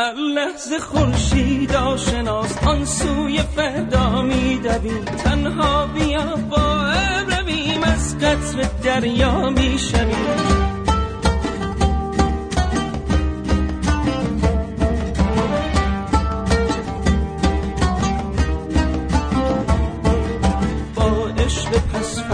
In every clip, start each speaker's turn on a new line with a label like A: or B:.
A: هر لحظه خورشید آشناس آن سوی فردا میدویم تنها بیا با رویم از قطر دریا می‌شویم.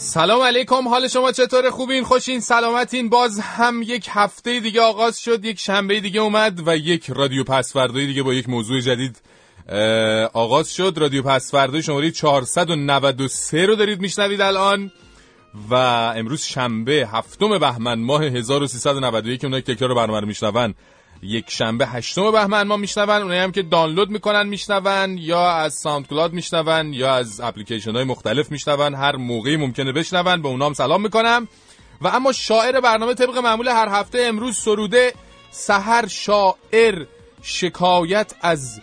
B: سلام علیکم حال شما چطور؟ خوبین؟ خوشین؟ سلامتین؟ باز هم یک هفته دیگه آغاز شد یک شنبه دیگه اومد و یک رادیو پسوردهای دیگه با یک موضوع جدید آغاز شد. رادیو پس‌فردای شماره 493 رو دارید میشنوید الان و امروز شنبه هفتم بهمن ماه 1391 اونایی که تکرار برنامه رو میشنون. یک شنبه هشتم بهمن ماه میشنون اونایی هم که دانلود می‌کنن میشنون یا از SoundCloud میشنون یا از اپلیکیشن های مختلف میشنون هر موقعی ممکنه بشنون به اونام سلام می‌کنم. و اما شاعر برنامه طبق معمول هر هفته امروز سروده سحر شاعر شکایت از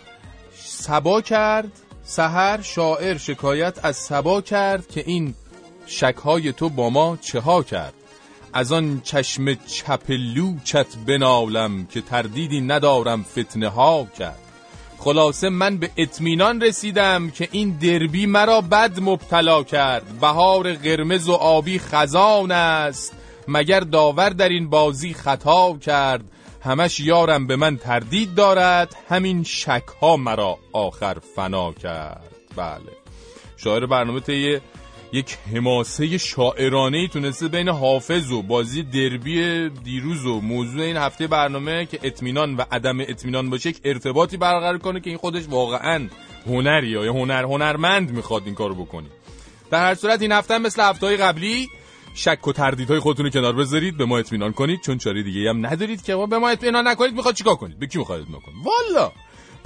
B: سبا کرد. سحر شاعر شکایت از سبا کرد که این شکهای تو با ما چه ها کرد؟ از آن چشم چپلوچت بنالم که تردیدی ندارم فتنه ها کرد. خلاصه من به اطمینان رسیدم که این دربی مرا بد مبتلا کرد. بهار قرمز و آبی خزان است. مگر داور در این بازی خطا کرد؟ همش یارم به من تردید دارد. همین شک ها مرا آخر فنا کرد. بله. شاعر برنامه طی یک حماسه شاعرانه ای تونسته بین حافظ و بازی دربی دیروز و موضوع این هفته برنامه که اطمینان و عدم اطمینان باشه یک ارتباطی برقرار کنه که این خودش واقعا هنریه یا هنر هنرمند می‌خواد این کارو بکنی در هر صورت این هفته مثل هفته قبلی شک و تردیدهای خودتون رو کنار بذارید به ما اطمینان کنید. چون چاره دیگه هم ندارید که به ما اطمینان نکنید می‌خواد چیکار کنید؟ به کی می‌خواد اطمینان کنید والا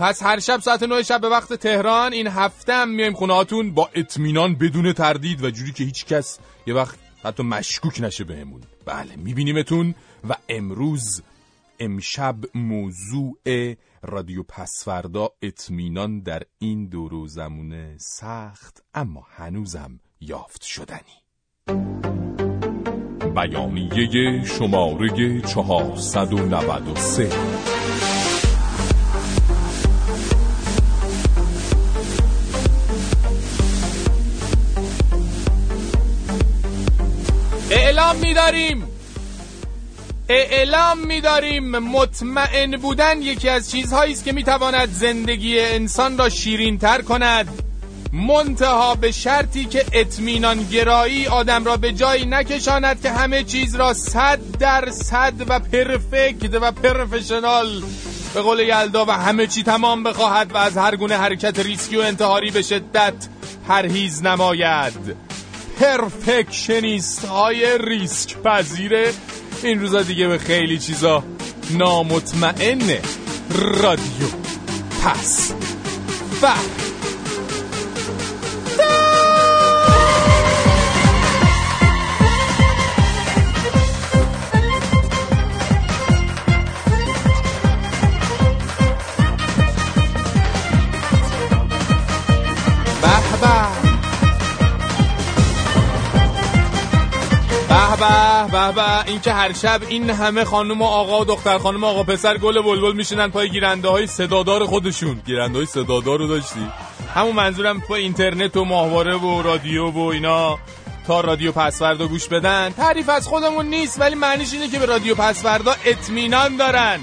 B: پس هر شب ساعت 9 شب به وقت تهران این هفته هم میایم خونه هاتون با اطمینان بدون تردید و جوری که هیچ کس یه وقت حتی مشکوک نشه بهمون. بله میبینیمتون و امروز امشب موضوع رادیو پسفردا اطمینان در این دور و زمونه سخت اما هنوزم یافت شدنی. بیانیه شماره 493 اعلام می‌داریم. اعلام می‌داریم. مطمئن بودن یکی از چیزهایی است که می‌تواند زندگی انسان را شیرین‌تر کند. منتها به شرطی که اطمینان گرایی آدم را به جایی نکشاند که همه چیز را صد در صد و پرفکت و پرفشنال به قول یلدا و همه چی تمام بخواهد و از هر گونه حرکت ریسکی و انتحاری به شدت پرهیز نماید. perfectionist های ریسک پذیره. این روزا دیگه به خیلی چیزا نامطمئنه رادیو پس. فر به به به. این که هر شب این همه خانم و آقا و دختر خانم و آقا پسر گل بلبل میشینن پای گیرنده های صدادار خودشون. گیرنده های صدادار رو داشتی. همون منظورم پای اینترنت و ماهواره و رادیو و اینا. تا رادیو پسوردا گوش بدن. تعریف از خودمون نیست ولی معنیش اینه که به رادیو پسوردا اطمینان دارن.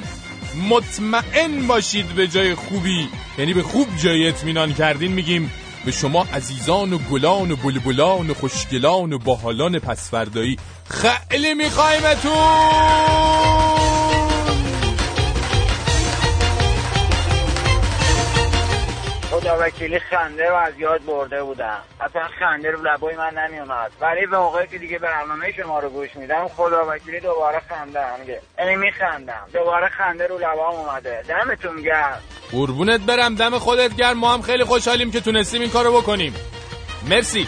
B: مطمئن باشید به جای خوبی. یعنی به خوب جای اطمینان کردین میگیم به شما عزیزان و گلان و بلبلان و خوشگلان و باحالان پسفردایی خیلی میخوایمتون
C: خدا وکیلی خنده رو از یاد برده بودم. اصلا خنده رو لبای من نمیومد ولی به موقعی که دیگه برنامه شما رو گوش میدم خدا وکیلی دوباره خنده میگه. یعنی میخندم. دوباره خنده رو لبام اومده. دمتون گرم.
B: قربونت برم دم خودت گرم. ما هم خیلی خوشحالیم که تونستیم این کارو بکنیم. مرسی.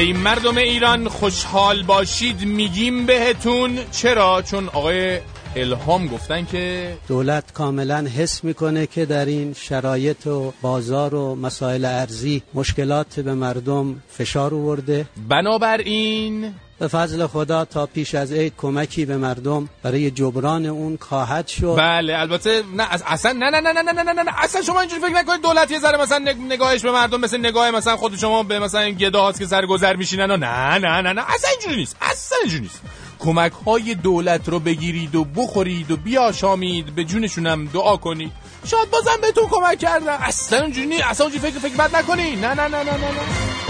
B: ای مردم ایران خوشحال باشید میگیم بهتون. چرا؟ چون آقای الهام گفتن که
D: دولت کاملا حس می‌کنه که در این شرایط و بازار و مسائل ارزی مشکلات به مردم فشار آورده.
B: بنابراین
D: به فضل خدا تا پیش از عید کمکی به مردم برای جبران اون خواهد شد
B: بله البته نه اصلا نه نه نه نه نه نه نه اصلا شما اینجوری فکر نکنید دولت یه ذره مثلا نگاهش به مردم مثل نگاه مثلا خود شما به مثلا گداهاست که سرگذر میشینن نه نه نه نه اصلا اینجوری نیست اصلا اینجوری نیست کمک های دولت رو بگیرید و بخورید و بیاشامید به جونشونم دعا کنید شاید بازم بهتون کمک کردن اصلا اونجوری اصلا اونجوری فکر فکر بد نکنی نه نه نه نه نه نه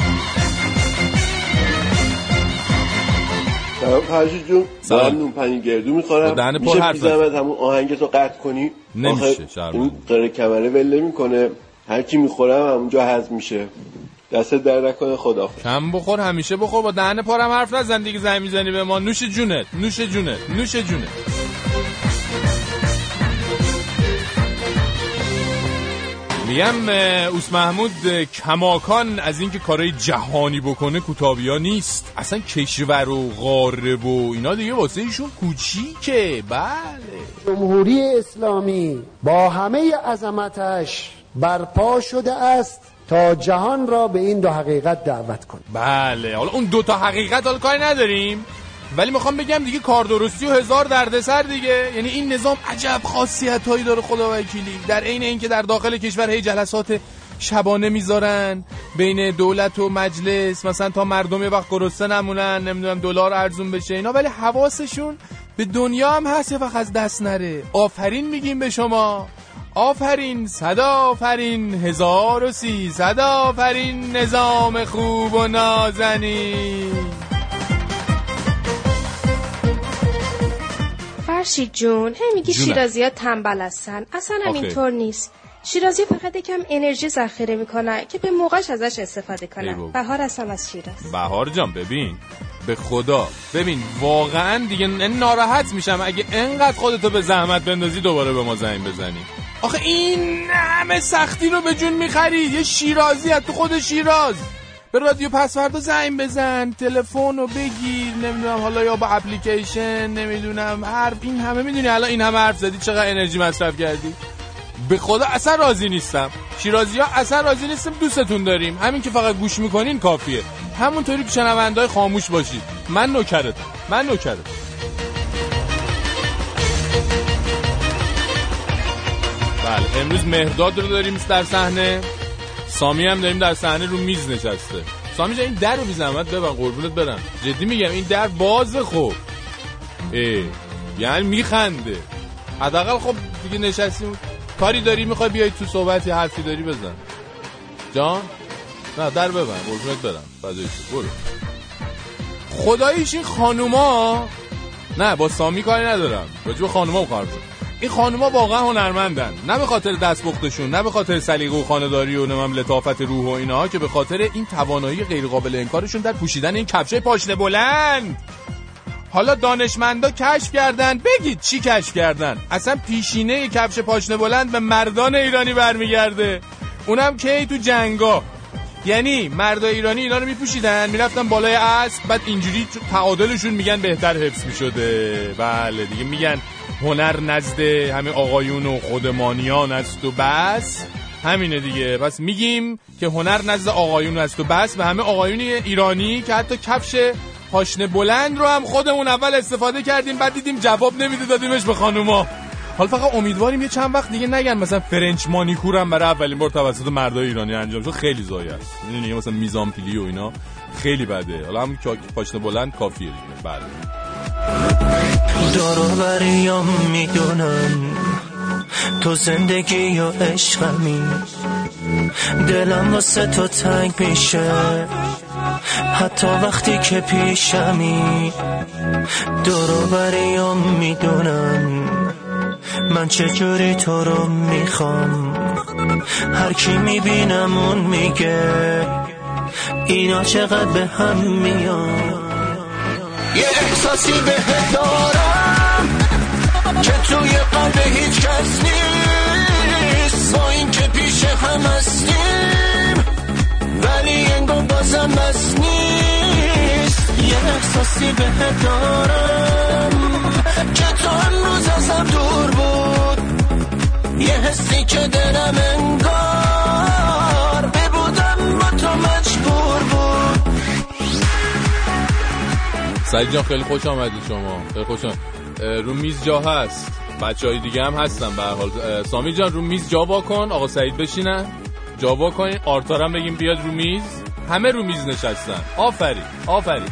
E: سلام فرشید جون. سلام. نون پنی گردو می‌خورم.
B: دهن پر حرف
E: همون آهنگتو قطع کنی؟
B: نمیشه شرم
E: این قره کمره ول می‌کنه هر کی می‌خورم همونجا هضم میشه. دست در نکنه خدا
B: کم بخور همیشه بخور. با دهن پارم حرف نزن دیگه زنگ می‌زنی به ما. نوش جونت نوش جونت نوش جونت. میگم اوس محمود کماکان از اینکه کارهای جهانی بکنه کوتابیا نیست. اصلا کشور و غارب و اینا دیگه واسه ایشون کوچیکه. بله.
F: جمهوری اسلامی با همه عظمتش برپا شده است تا جهان را به این دو حقیقت دعوت کنه.
B: بله. حالا اون دو تا حقیقت حالا کاری نداریم. ولی می‌خوام بگم دیگه کار درستی و هزار دردسر دیگه. یعنی این نظام عجب خاصیت هایی داره خدا وکیلی. در عین اینکه در داخل کشور هی جلسات شبانه می‌ذارن بین دولت و مجلس. مثلا تا مردم یه وقت گرسنه نمونن نمی‌دونم دلار ارزون بشه اینا. ولی حواسشون به دنیا هم هست وقت از دست نره. آفرین میگیم به شما. آفرین صدا آفرین هزار و سی. صدا آفرین نظام خوب و نازنین.
G: فرشید جون. هی میگی شیرازی ها تنبل هستن. اصلا هم اینطور نیست. شیرازی فقط یکم انرژی ذخیره می‌کنن که به موقعش ازش استفاده کنن. بهار هستم از شیراز.
B: بهار جان ببین. به خدا. ببین واقعا دیگه ناراحت میشم. اگه انقدر خودتو به زحمت بندازی دوباره به ما زنگ بزنی. آخه این همه سختی رو به جون می‌خرید یه شیرازی از تو خود شیراز. به رادیو پسوردا زنگ بزن تلفن رو بگیر نمی‌دونم حالا یا با اپلیکیشن نمی‌دونم حرف این همه می‌دونی الان این همه حرف زدی چقدر انرژی مصرف کردی؟ به خدا اصلا راضی نیستم. شیرازی ها اصلا راضی نیستم دوستتون داریم. همین که فقط گوش می‌کنین کافیه. همونطوری که شنوندهای خاموش باشید. من نوکرتم. من نوکرتم. بله امروز مهداد رو داریم در صحنه. سامی هم داریم در صحنه رو میز نشسته. سامی جان این در رو بی زحمت ببن قربونت برم. جدی میگم این در باز خوب. ای یعنی میخنده. حداقل خب دیگه نشستیم. کاری داری؟ می‌خوای بیای تو صحبتی حرفی داری بزن. جان؟ نه در ببن قربونت برم. فدای برو. خداییش این خانوما. نه با سامی کاری ندارم. راجب خانوما کار این خانوما واقعا هنرمندن. نه به خاطر دستپختشون نه به خاطر سلیقه و خانه‌داری و نمام لطافت روح و اینها که به خاطر این توانایی غیر قابل انکارشون در پوشیدن این کفشه پاشنه بلند. حالا دانشمندا کشف کردن. بگید چی کشف کردن؟ اصلا پیشینه کفش پاشنه بلند به مردان ایرانی برمیگرده. اونم کی تو جنگا؟ یعنی مرد ایرانی اینا رو میپوشیدن می‌رفتن بالای اسب بعد اینجوری تعادلشون میگن بهتر حفظ می‌شده. بله دیگه میگن هنر نزد همه آقایون و خودمانیان است و بس. همینه دیگه. بس میگیم که هنر نزد آقایون است و بس و همه آقایون ایرانی که حتی کفش پاشنه بلند رو هم خودمون اول استفاده کردیم بعد دیدیم جواب نمیده دادیمش به خانوما. حالا فقط امیدواریم یه چند وقت دیگه نگن. مثلا فرنچ مانیکور هم برای اولین بار توسط مردای ایرانی انجام شد. خیلی زایه است. می‌دونی مثلا میزان پیلی و اینا خیلی بده. حالا هم پاشنه بلند کافیه دیگه. بله.
A: دارو بریام می‌دونم
H: تو زندگی و عشقمی. دلم واسه تو تنگ میشه. حتی وقتی که پیشمی. دورو بریم می‌دونم من چجوری تو رو می‌خوام. هر کی می‌بینم اون میگه اینا چقدر به هم میان. یه احساسی به دارم که توی قلب هیچ کس نیست. با این که پیش هم هستیم ولی انگار بازم بس نیست. یه احساسی به دارم که تو هنوز ازم دور بود. یه حسی که دلم انگار
B: سعید جان خیلی خوش آمدید شما. خیلی خوش آمد. رو میز جا هست. بچه های دیگه هم هستن به حال. سامی جان رو میز جا کن آقا سعید بشینن جا کن آرتارم بگیم بیاد رو میز. همه رو میز نشستن. آفرین. آفرین.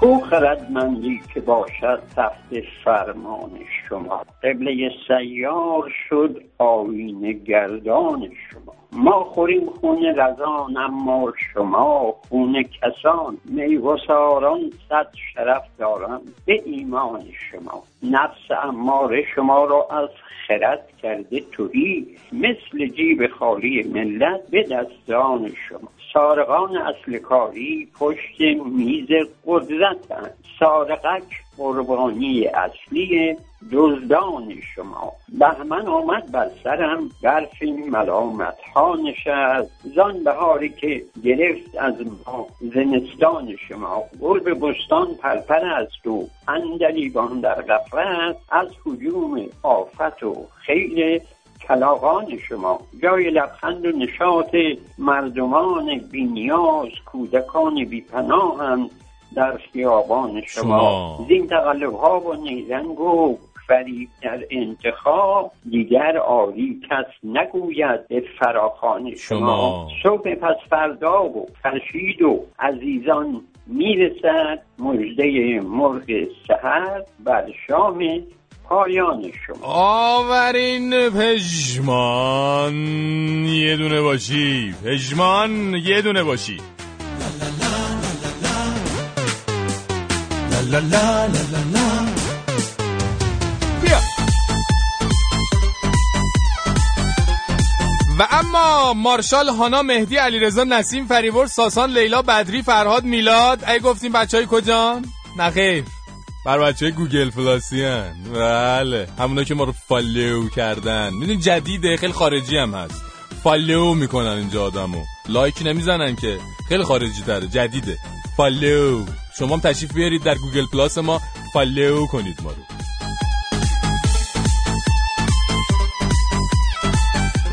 I: کو خردمندی که باشد تحت فرمان شما؟ قبله سیار شد آین گردان شما. ما خوریم خون رزان اما شما خون کسان میوساران صد شرف دارند به ایمان شما. نفس اماره شما را از خرد کرده توهی مثل جیب خالی ملت به دستان شما. سارقان اصل کاری پشت میز قدرت سارقک قربانی اصلی دزدان شما. بهمن آمد بر سرم برف ملامت ها نشست. زان بهاری که گرفت از ما زمستان شما. گل به بستان پرپر است و اندلیبان در غفلت از حجوم آفت و خیل کلاغان شما. جای لبخند و نشاط مردمان بینیاز کودکان بیپناهند در خیابان شما. زین تقلب ها و نیزنگ و فرید در انتخاب دیگر عالی کس نگوید به فراخان شما. صبح پس فردا و فرشید و عزیزان می‌رسد مجده مرغ سهر بر شام پایان شما.
B: آورین پژمان. یه دونه باشی. پژمان یه دونه باشی. لا لا لا لا لا بیا و اما مارشال هانا مهدی علیرضا نسیم فریور ساسان لیلا بدری فرهاد میلاد. ای گفتیم بچه های کجان؟ نخیر. بر بچه های گوگل پلاسی‌ان. بله. همونا که ما رو follow کردن. می‌دونی جدیده خیلی خارجی هم هست. follow می‌کنن اینجا آدمو. like نمی‌زنن که. خیلی خارجی تره. جدیده. follow. شما هم تشریف بیارید در گوگل پلاس ما follow کنید ما رو.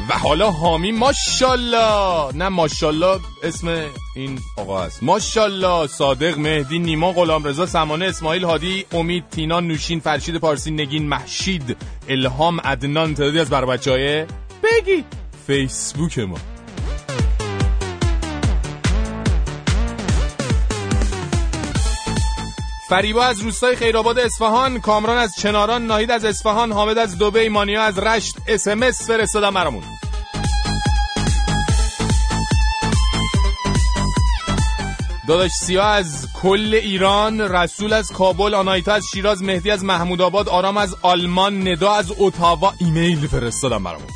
B: و حالا حامی ماشالله نه ماشالله اسم این آقا هست. ماشالله صادق مهدی نیما غلامرضا سمانه اسماعیل هادی امید تینا نوشین فرشید پارسی نگین محشید الهام عدنان تعدادی از بر بچه‌های page فیسبوک ما. فریبا از روستای خیرآباد اصفهان کامران از چناران ناهید از اصفهان حامد از دبی مانیا از رشت اس ام اس فرستادم برامون. داداش سیا از کل ایران رسول از کابل آنایتا از شیراز مهدی از محمود آباد آرام از آلمان ندا از اتاوا ایمیل فرستادم برامون.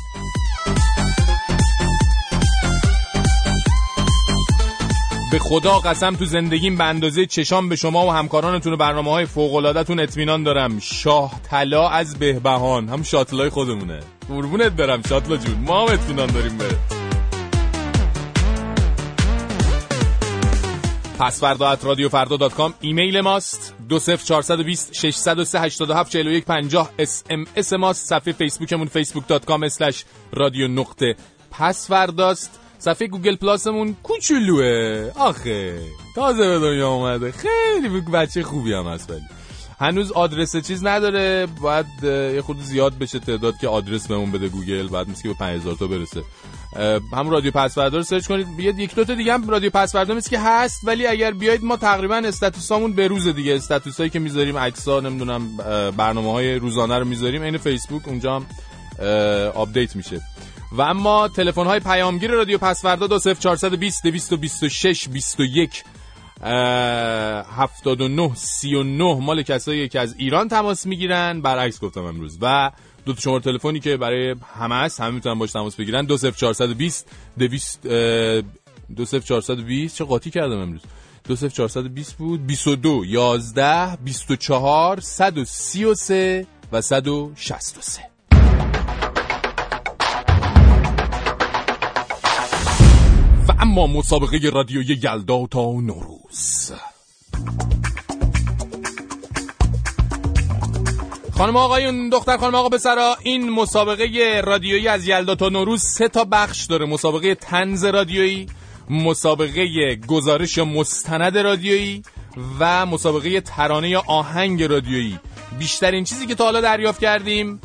B: به خدا قسم تو زندگیم به اندازه چشام به شما و همکارانتون و برنامه های فوقلادتون اطمینان دارم. شاه طلا از بهبهان. هم شاتلای خودمونه. قربونت برم شاتلا جون. ما هم اطمینان داریم به پسفردا at رادیو فردا dot com ایمیل ماست. دو سف چارصد و بیست ششصد و سه هشتاد و هفت چهل و یک پنجاه. اس ام اس ماست. صفحه فیسبوکمون فیسبوک dot com slash رادیو نقطه. پسفرداست صفحه گوگل پلاسمون کوچولوه. آخه تازه به دنیا اومده. خیلی بچه خوبی هم هست ولی. هنوز آدرس چیز نداره. باید یه خود زیاد بشه تعداد که آدرس بهمون بده گوگل. بعد میشه که به 5000 تا برسه. هم رادیو پس‌فردا رو search کنید. یه یک دو تا دیگه هم رادیو پس‌فردا میشه که هست. ولی اگر بیاید ما تقریبا status امون به روز دیگه. status ایی که می‌ذاریم عکس‌ها نمی‌دونم برنامه‌های روزانه رو می‌ذاریم. این فیسبوک اونجا هم update میشه. و اما تلفن های پیامگیر رادیو پس‌فردا 20420 226 21 79 39 مال کسایی که از ایران تماس می‌گیرن. برعکس گفتم امروز. و دو تا شماره تلفنی که برای همه هست همه می‌تونن باش تماس بگیرن. 20420 200 20420 چه قاطی کردم امروز. 20420 بود. 22 11 24 133 و 163 اما مسابقه رادیوی یلدا تا نوروز. خانم آقایون دختر خانم آقا بسرا این مسابقه رادیویی از یلدا تا نوروز سه تا بخش داره. مسابقه تنز رادیویی مسابقه گزارش مستند رادیویی و مسابقه ترانه آهنگ رادیویی. بیشترین چیزی که تا حالا دریافت کردیم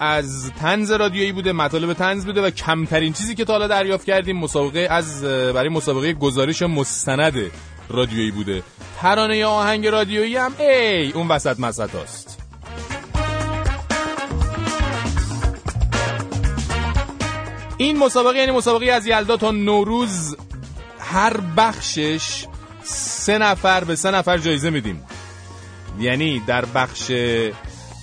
B: از تنز رادیویی بوده مطالب تنز بوده و کمترین چیزی که تا حالا دریافت کردیم مسابقه از برای مسابقه گزارش مستند رادیویی بوده. ترانه آهنگ رادیویی هم ای اون وسط مسط هست این مسابقه یعنی مسابقه از یلدا تا نوروز هر بخشش سه نفر به سه نفر جایزه میدیم. یعنی در بخش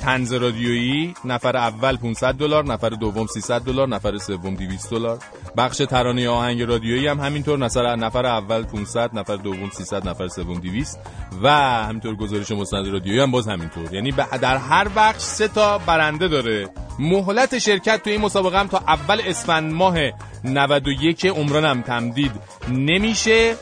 B: تنز رادیویی نفر اول 500 دلار نفر دوم 300 دلار نفر سوم 200 دلار. بخش ترانه آهنگ رادیویی هم همینطور نفر نفر اول 500 نفر دوم 300 نفر سوم 200 و همینطور گزارش مستند رادیویی هم باز همینطور. یعنی در هر بخش سه تا برنده داره. مهلت شرکت تو این مسابقه هم تا اول اسفند ماه 91 عمرانم تمدید نمیشه.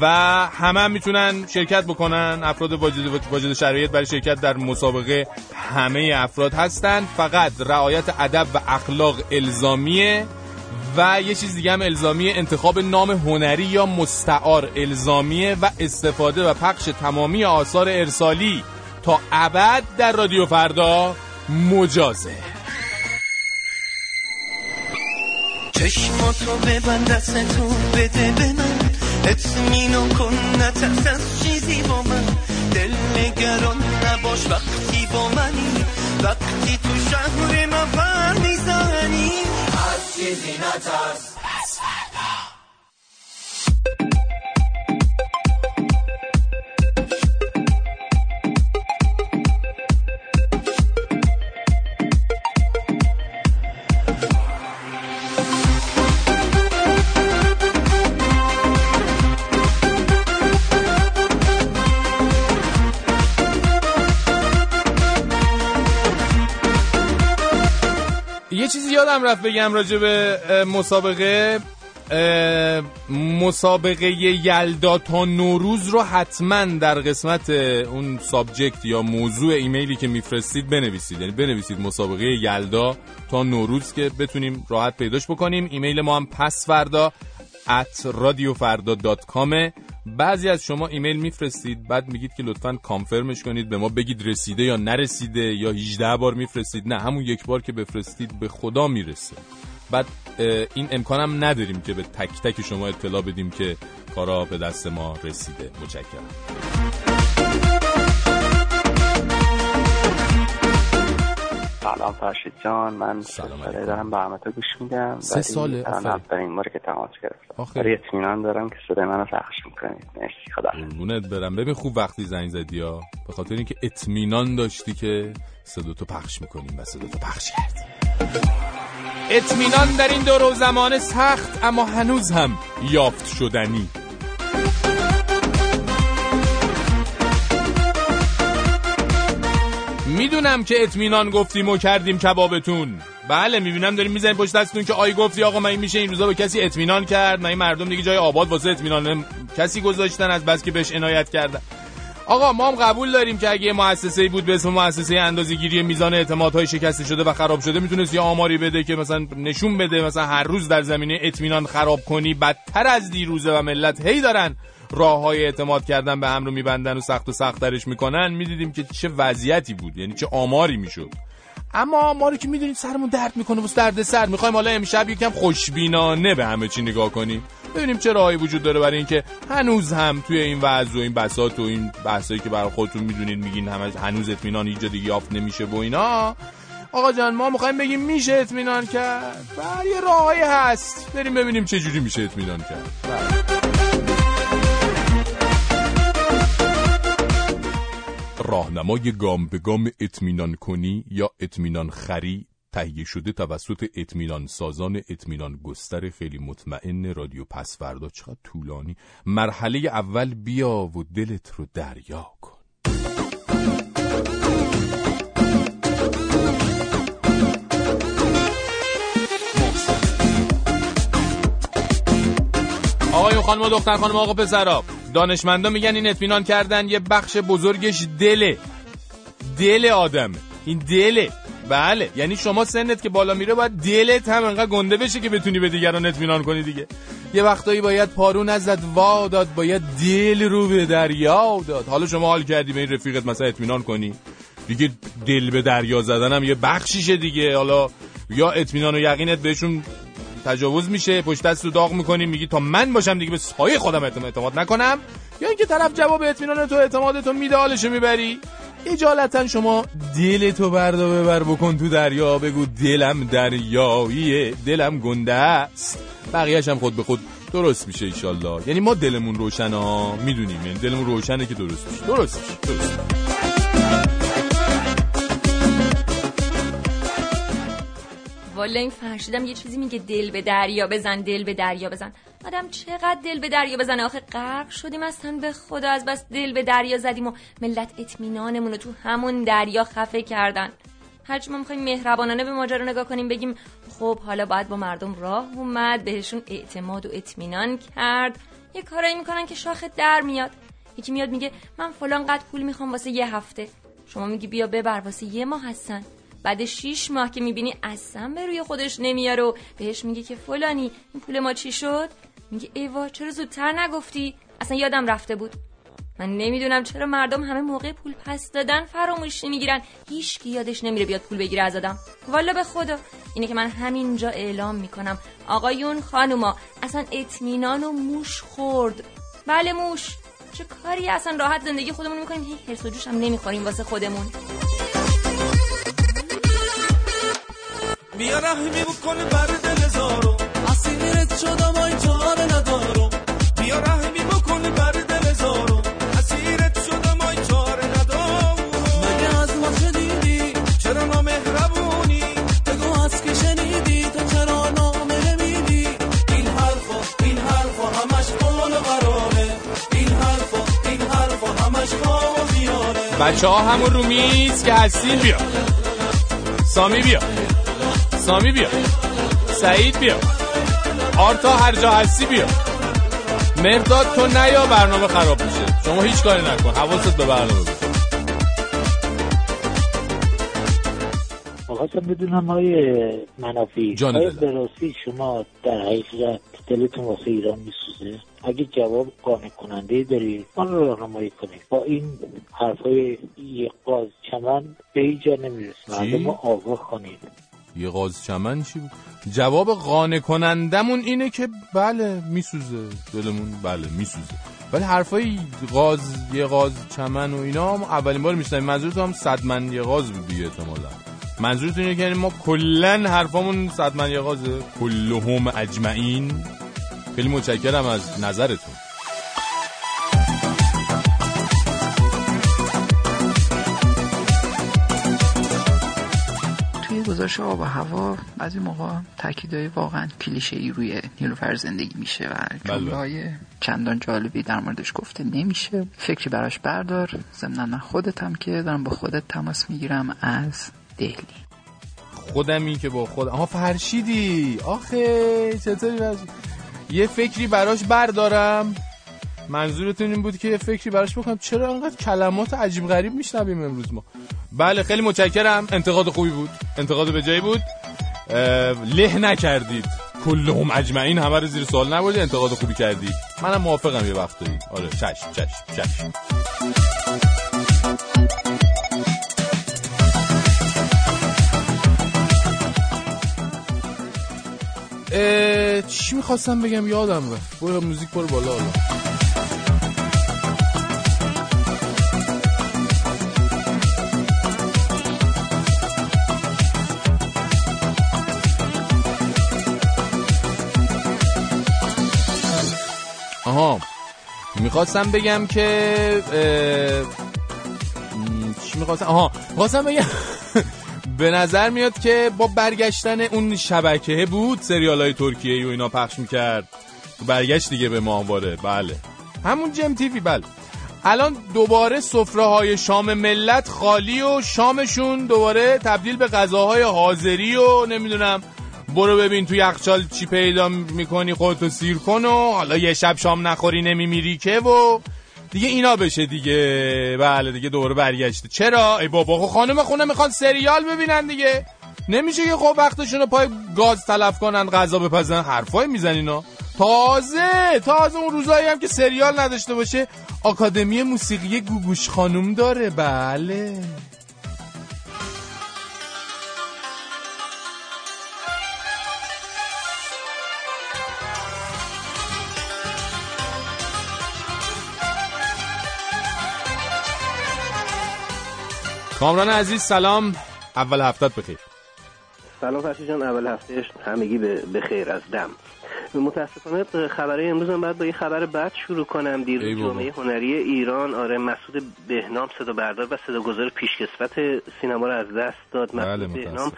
B: و همه هم می‌تونن شرکت بکنن. افراد واجد, واجد شرایط برای شرکت در مسابقه همه افراد هستند فقط رعایت ادب و اخلاق الزامیه و یه چیز دیگه هم الزامیه انتخاب نام هنری یا مستعار الزامیه و استفاده و پخش تمامی آثار ارسالی. تا ابد در رادیو فردا مجازه. چشماتو ببند دستتو بده به من. اطمینان کن نترس از چیزی با من. دل نگران نباش وقتی با منی. وقتی تو شهر من پر می‌زنی. از چیزی نترس. یادم رفت بگم راجع به مسابقه مسابقه یلدا تا نوروز رو حتما در قسمت اون subject یا موضوع ایمیلی که میفرستید بنویسید. یعنی بنویسید مسابقه یلدا تا نوروز که بتونیم راحت پیداش بکنیم. ایمیل ما هم پسفردا at radiofarda.com بعضی از شما ایمیل میفرستید بعد میگید که لطفا confirm ش کنید به ما بگید رسیده یا نرسیده یا 18 بار میفرستید. نه همون یک بار که بفرستید به خدا می‌رسه. بعد این امکانم نداریم که به تک تک شما اطلاع بدیم که کارا به دست ما رسیده. متشکرم.
J: سلام فرشید جان من سلام دارم برنامه تو گوش میدم.
B: سه ساله
J: اولین بار که تماس گرفتم. برای اطمینان دارم که صدای منو پخش می‌کنید. مرسی خدا.
B: قربونت برم. ببین خوب وقتی زنگ زدی ها. به خاطر اینکه اطمینان داشتی که صدا تو پخش می‌کنیم و صدا تو پخش کرد اطمینان در این دور و زمان سخت اما هنوز هم یافت شدنی. می‌دونم که اطمینان گفتیم و کردیم کبابتون. بله می‌بینم داریم می‌زنیم پشت دستتون که آی گفتی آقا من میشه این روزا به کسی اطمینان کرد. من این مردم دیگه جای آباد واسه اطمینان کسی گذاشتن از بس که بهش عنایت کردن. آقا ما هم قبول داریم که اگه مؤسسه بود به اسم مؤسسه اندازه‌گیری میزان اعتمادهای شکسته شده و خراب شده می‌تونست یه آماری بده که مثلا نشون بده مثلا هر روز در زمینه اطمینان خراب کنی بدتر از دیروزه و ملت هی دارن راه های اعتماد کردن به هم رو میبندن و سخت و سختترش می‌کنن می‌دیدیم که چه وضعیتی بود یعنی چه آماری می‌شد. اما ما رو که می‌دونید سرمون درد می‌کنه واسه درد سر. می‌خوایم حالا امشب یکم خوشبینانه به همه چی نگاه کنیم. ببینیم چه راهی وجود داره برای اینکه هنوز هم توی این وضع و این بساط و این بحثایی که برای خودتون می‌دونید میگین هم هنوز اطمینان ایجاد یافت نمیشه و اینا. آقا جان ما می‌خوایم بگیم میشه اطمینان کرد. و یه راهی هست. بریم ببینیم چه جوری میشه اطمینان کرد. راهنمای گام به گام اطمینان کنی یا اطمینان خری تهیه شده توسط اطمینان سازان اطمینان گستر خیلی مطمئن رادیو پسوردا. چقدر طولانی. مرحله اول بیا و دلت رو دریا کن. آقای خانم و دختر خانم آقا پسرا. دانشمندا میگن این اطمینان کردن یه بخش بزرگش دله. دل آدمه این دله. بله. یعنی شما سنت که بالا میره باید دلت هم انقدر گنده بشه که بتونی به دیگران اطمینان کنی دیگه. یه وقتایی باید پارو نزد وا داد باید دل رو به دریا داد. حالا شما حال کردی به این رفیقت مثلا اطمینان کنی. دیگه دل به دریا زدن هم یه بخشیشه دیگه. حالا یا اطمینان و یقینت بهشون تجاوز میشه پشت دست رو داغ می‌کنی میگی تا من باشم دیگه به سایه خودم اعتماد نکنم. یا اینکه طرف جواب اطمینان تو اعتماد تو میده حالشو می‌بری. اجالتا شما دل تو بردا ببر بکن تو دریا بگو دلم دریاییه دلم گنده است. بقیهش هم خود به خود درست میشه ایشالله یعنی ما دلمون روشن ها می‌دونیم یعنی دلمون روشنه که درست میشه. درست میشه درست
K: والا این فرشیدم یه چیزی میگه دل به دریا بزن دل به دریا بزن. آدم چقدر دل به دریا بزنه آخه غرق شدیم اصلا به خدا از بس دل به دریا زدیم و ملت اطمینانمون رو تو همون دریا خفه کردن. هرچی ما می‌خوایم مهربانانه به ماجرا نگاه کنیم بگیم خب حالا باید با مردم راه اومد بهشون اعتماد و اطمینان کرد. یه کارایی می‌کنن که شاخه در میاد. یکی میاد میگه من فلان قد پول می‌خوام واسه یه هفته. شما میگی بیا ببر واسه یه ماه هستن بعد شیش ماه که می‌بینی اصلا به روی خودش نمیاره و بهش میگه که فلانی این پول ما چی شد؟ میگه ایوا چرا زودتر نگفتی؟ اصلا یادم رفته بود. من نمی‌دونم چرا مردم همه موقع پول پس دادن فراموش نمی‌گیرن هیچ کی یادش نمیره بیاد پول بگیره از آدم. والا به خدا. اینه که من همینجا اعلام می‌کنم. آقایون خانوما اصلا اطمینان و موش خورد. بله موش. چه کاری اصلا راحت زندگی خودمون می‌کنیم. هیچ حرس و جوش هم نمی‌خوریم واسه خودمون.
A: بیا رحمی بکنه بر دل زارو. اسیرت شدم ای جان ندارم. بیا رحمی بکنه بر دل زارو. اسیرت شدم ای جان ندارم. مگه از ما شدیدی چرا نامهربونی؟ بگو از که شنیدی؟ تو چرا نامه نمیدی؟ این حرفا این حرفا همش قول قراره. این حرفا این حرفا همش قول میاره
B: بچه ها همون رو میز که هستین بیا. سامی بیا. سامی بیا سعید بیا آرتا هر جا هستی بیا مرداد تو نیا برنامه خراب میشه. شما هیچ کاری نکن. حواست به برنامه بود
L: خواستم بدونم های منافی های براستی شما در حقیقت دلتون واسه ایران میسوزه؟ اگه جواب قانع کننده داری من رو راهنمایی کنید. با این حرفای یه قاز چمن به اینجا نمی‌رسه. مردم آگاه کنید.
B: یه غاز چمن چی بود؟ جواب قانع کنندمون اینه که بله میسوزه. دلمون بله میسوزه. ولی حرفای غاز یه غاز چمن و اینا هم اولین بار میشنیم منظورت هم صدمن یه غاز بود دیگه احتمالا. منظورت اینه که یعنی ما کلا حرفامون صدمن یه غازه کلهم اجمعین. خیلی متشکرم از نظرتون.
M: گزارش آب و هوا بعضی موقع تاکیدهای واقعا کلیشه ای روی نیلوفر زندگی میشه و بله. جمله چندان جالبی در موردش گفته نمیشه. فکری براش بردار. ضمن من خودتم که دارم با خودت تماس می‌گیرم از دهلی.
B: خودمی که با خود آها فرشیدی. آخه چطوری یه فکری براش بردارم. منظورتون این بود که یه فکری براش بکنم چرا انقدر کلمات عجیب غریب میشنویم امروز ما؟ بله خیلی متشکرم. انتقاد خوبی بود. انتقاد به جایی بود. له نکردید. کلهم اجمعین همه رو زیر سوال نبردی. انتقاد خوبی کردی. منم موافقم یه وقت آره چشم چشم چشم. چی می‌خواستم بگم؟ یادم رفت. برو موزیک برو بالا حالا. می‌خواستم بگم که چی می‌خواستم؟ آها می‌خواستم بگم به نظر میاد که با برگشتن اون شبکه بود سریال های ترکیه و اینا پخش می‌کرد. برگشت دیگه به ماهواره. بله. همون جم تیوی بله. الان دوباره سفره های شام ملت خالی و شامشون دوباره تبدیل به غذاهای حاضری و نمی‌دونم برو ببین تو یخچال چی پیدا می‌کنی خودتو سیر کن و حالا یه شب شام نخوری نمیمیری که و دیگه اینا بشه دیگه. بله دیگه دوباره برگشته. چرا؟ ای بابا خب خانم خونه می‌خوان سریال ببینن دیگه. نمیشه که خب وقتشون رو پای گاز تلف کنن غذا بپزن حرفای میزن اینا. تازه تازه اون روزایی هم که سریال نداشته باشه آکادمی موسیقی گوگوش خانوم داره. بله. کامران عزیز سلام. اول هفتت بخیر.
N: سلام فرشی جان اول هفتهش همگی به خیر از دم. متاسفانه خبره امروز هم باید با یه خبر بد شروع کنم. دیر جامعه هنری ایران آره مسعود بهنام صدا بردار و صدا گذار پیشکسوت سینما رو از دست داد.
B: مسعود بله بهنام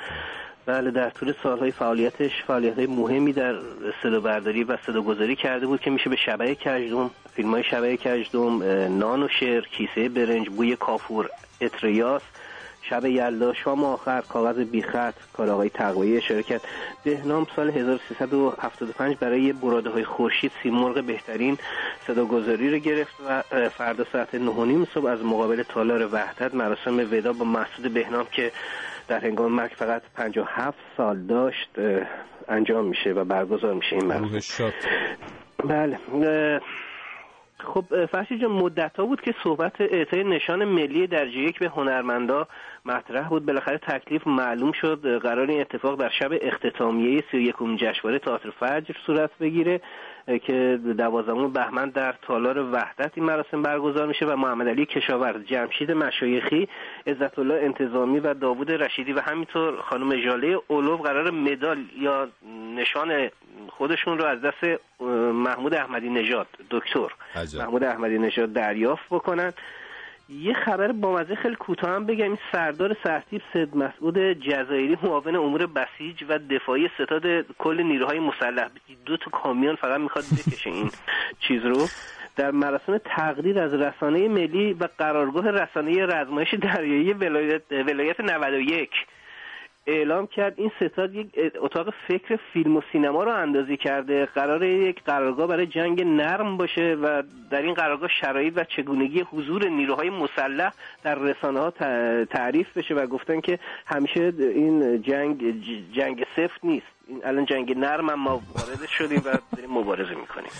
N: بله در طول سالهای فعالیتش فعالیت مهمی در صدا برداری و صدا گذاری کرده بود که میشه به شبه کجدوم فیلم های شبه کجدوم نان و شیر کیسه برنج بوی کافور اتریاس. شب یلدا شام آخر کاغذ بیخط کار آقای تقویی شرکت بهنام سال 1375 برای براده های خورشید سیمرغ بهترین صداگذاری رو گرفت و فردا ساعت 9 صبح از مقابل تالار وحدت مراسم ودا با مسعود بهنام که در هنگام مرگ فقط 57 سال داشت انجام میشه و برگزار میشه این مراسم. بله خب فرشی جان مدت ها بود که صحبت اعطای نشان ملی درجه یک به هنرمندا مطرح بود. بالاخره تکلیف معلوم شد. قرار این اتفاق در شب اختتامیه 31 جشنواره تئاتر فجر صورت بگیره. که دوازدهم بهمن در تالار وحدت این مراسم برگزار میشه و محمد علی کشاورز جمشید مشایخی عزت الله انتظامی و داوود رشیدی و همینطور خانم ژاله اولو قرار مدال یا نشان خودشون رو از دست محمود احمدی نژاد دکتر محمود احمدی نژاد دریافت بکنن. یه خبر بامزه خیلی کوتاه هم بگم. این سردار سرتیب سید مسعود جزایری معاون امور بسیج و دفاعی ستاد کل نیروهای مسلح. دو تا کامیون فقط می‌خواد بکشه این چیز رو. در مراسم تقدیر از رسانه ملی و قرارگاه رسانه رزمایش دریایی ولایت, ولایت 91 اعلام کرد این ستاد یک اتاق فکر فیلم و سینما رو اندازی کرده. قرار یک قرارگاه برای جنگ نرم باشه و در این قرارگاه شرایط و چگونگی حضور نیروهای مسلح در رسانه ها تعریف بشه و گفتن که همیشه این جنگ جنگ سفت نیست. این الان جنگ نرم هم ما وارد شدیم و داریم مبارزه می‌کنیم.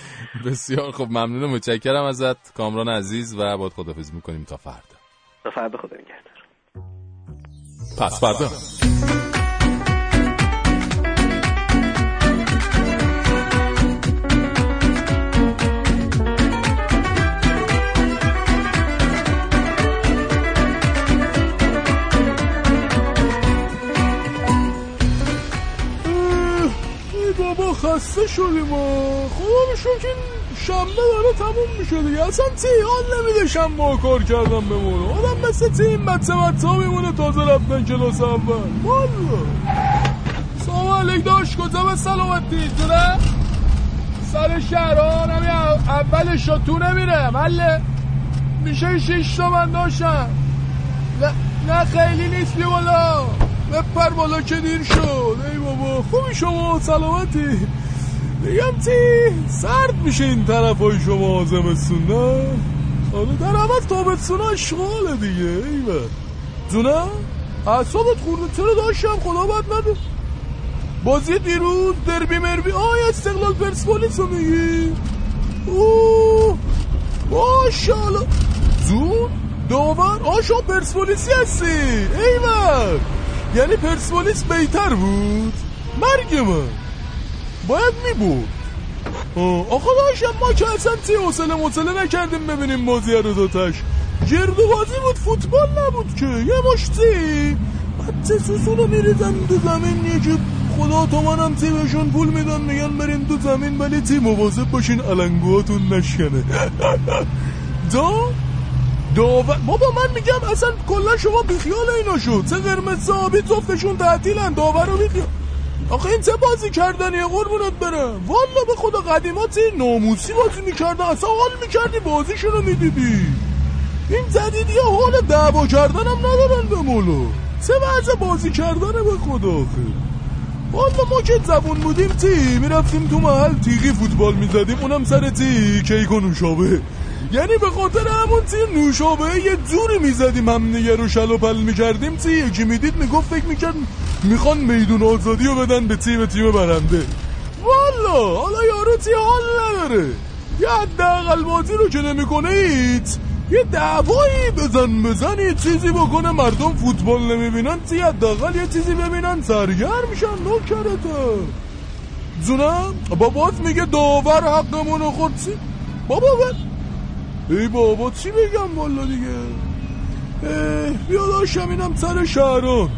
B: بسیار خب ممنونم. متشکرم ازت. کامران عزیز و باید خدافظ می‌کنیم تا فردا.
N: تا فردا خدا نگهدار.
B: پس فردا.
O: بابا خسته شدیم و خدا بشون که شنبه داره تموم میشه دیگه. اصلا حال نمیده شنبه کار کردم بمونه. آدم مثل تیم بچه ها میمونه تازه رفتن کلاس اول؟ والا. سلام علیک داشت. به سلامتی؟ نه سر شهران همی اولش تو نمیره. مله میشه شش من داشتم نه, نه خیلی نیست بی بالا بپر بالا که دیر شد. ای بابا. خوبی شما؟ سلامتی. بگم چی سرد میشه این طرف های شما زمستون نه آره در عوض تابستون اشغاله دیگه ایوه. جونه اعصابت خورده چرا داشتم خدا بد نده؟ بازی دیروز دربی مربی آی استقلال پرسپولیس رو میگی؟ اوه ماشاءالله. زون داور آشا پرسپولیسی هستی ایول یعنی پرسپولیس بیتر بود؟ مرگ من. باید میبود. آخه داشتم ما که اصلا تی حوصله مطله نکردیم ببینیم بازی رو دوتاش گردو بازی بود فوتبال نبود که. یه مشتی بعد سوسونو میریزن دو زمین یکی خدا تو منم تی بهشون پول میدن میگن برین دو زمین ولی تی مواظب باشین علنگوهاتون نشکنه. دا؟ داور بابا من میگم اصلا کلا شما بیخیال اینا شد. سه قرمز صحابی توفشون تعطیلن داور رو بیخیال. آخه این چه بازی کردنیه؟ قربونت برم. والا به خدا قدیماتی ناموسی بازی می‌کردن اصلا حال می‌کردی بازیشون رو می‌دیدی. این جدیدی حال دعوا کردن هم ندارن به مولو. چه وضع بازی کردنه به خدا آخه. والا ما که زبون بودیم تی می‌رفتیم تو محل تیغی فوتبال می‌زدیم اونم سر تی کیک نوشابه. یعنی به خاطر همون تی نوشابه یه جوری می‌زدیم هم نگه رو شل و پل می‌کردیم تی یکی می‌دید می‌گفت فکر می‌کرد می‌خوان میدون آزادی رو بدن به تیم تیم برنده. والا حالا یارو تی حال نداره؟ یه حداقل بازی رو که نمی‌کنه ایت یه دعوایی بزن بزن یه چیزی بکنه مردم فوتبال نمی‌بینن تی حداقل یه چیزی ببینن سرگرم میشن نکرته زونم بابات میگه داور حقمونو خود چی؟ بابا بل ای بابا چی بگم والا دیگه؟ بیا داشتم اینم سر شهران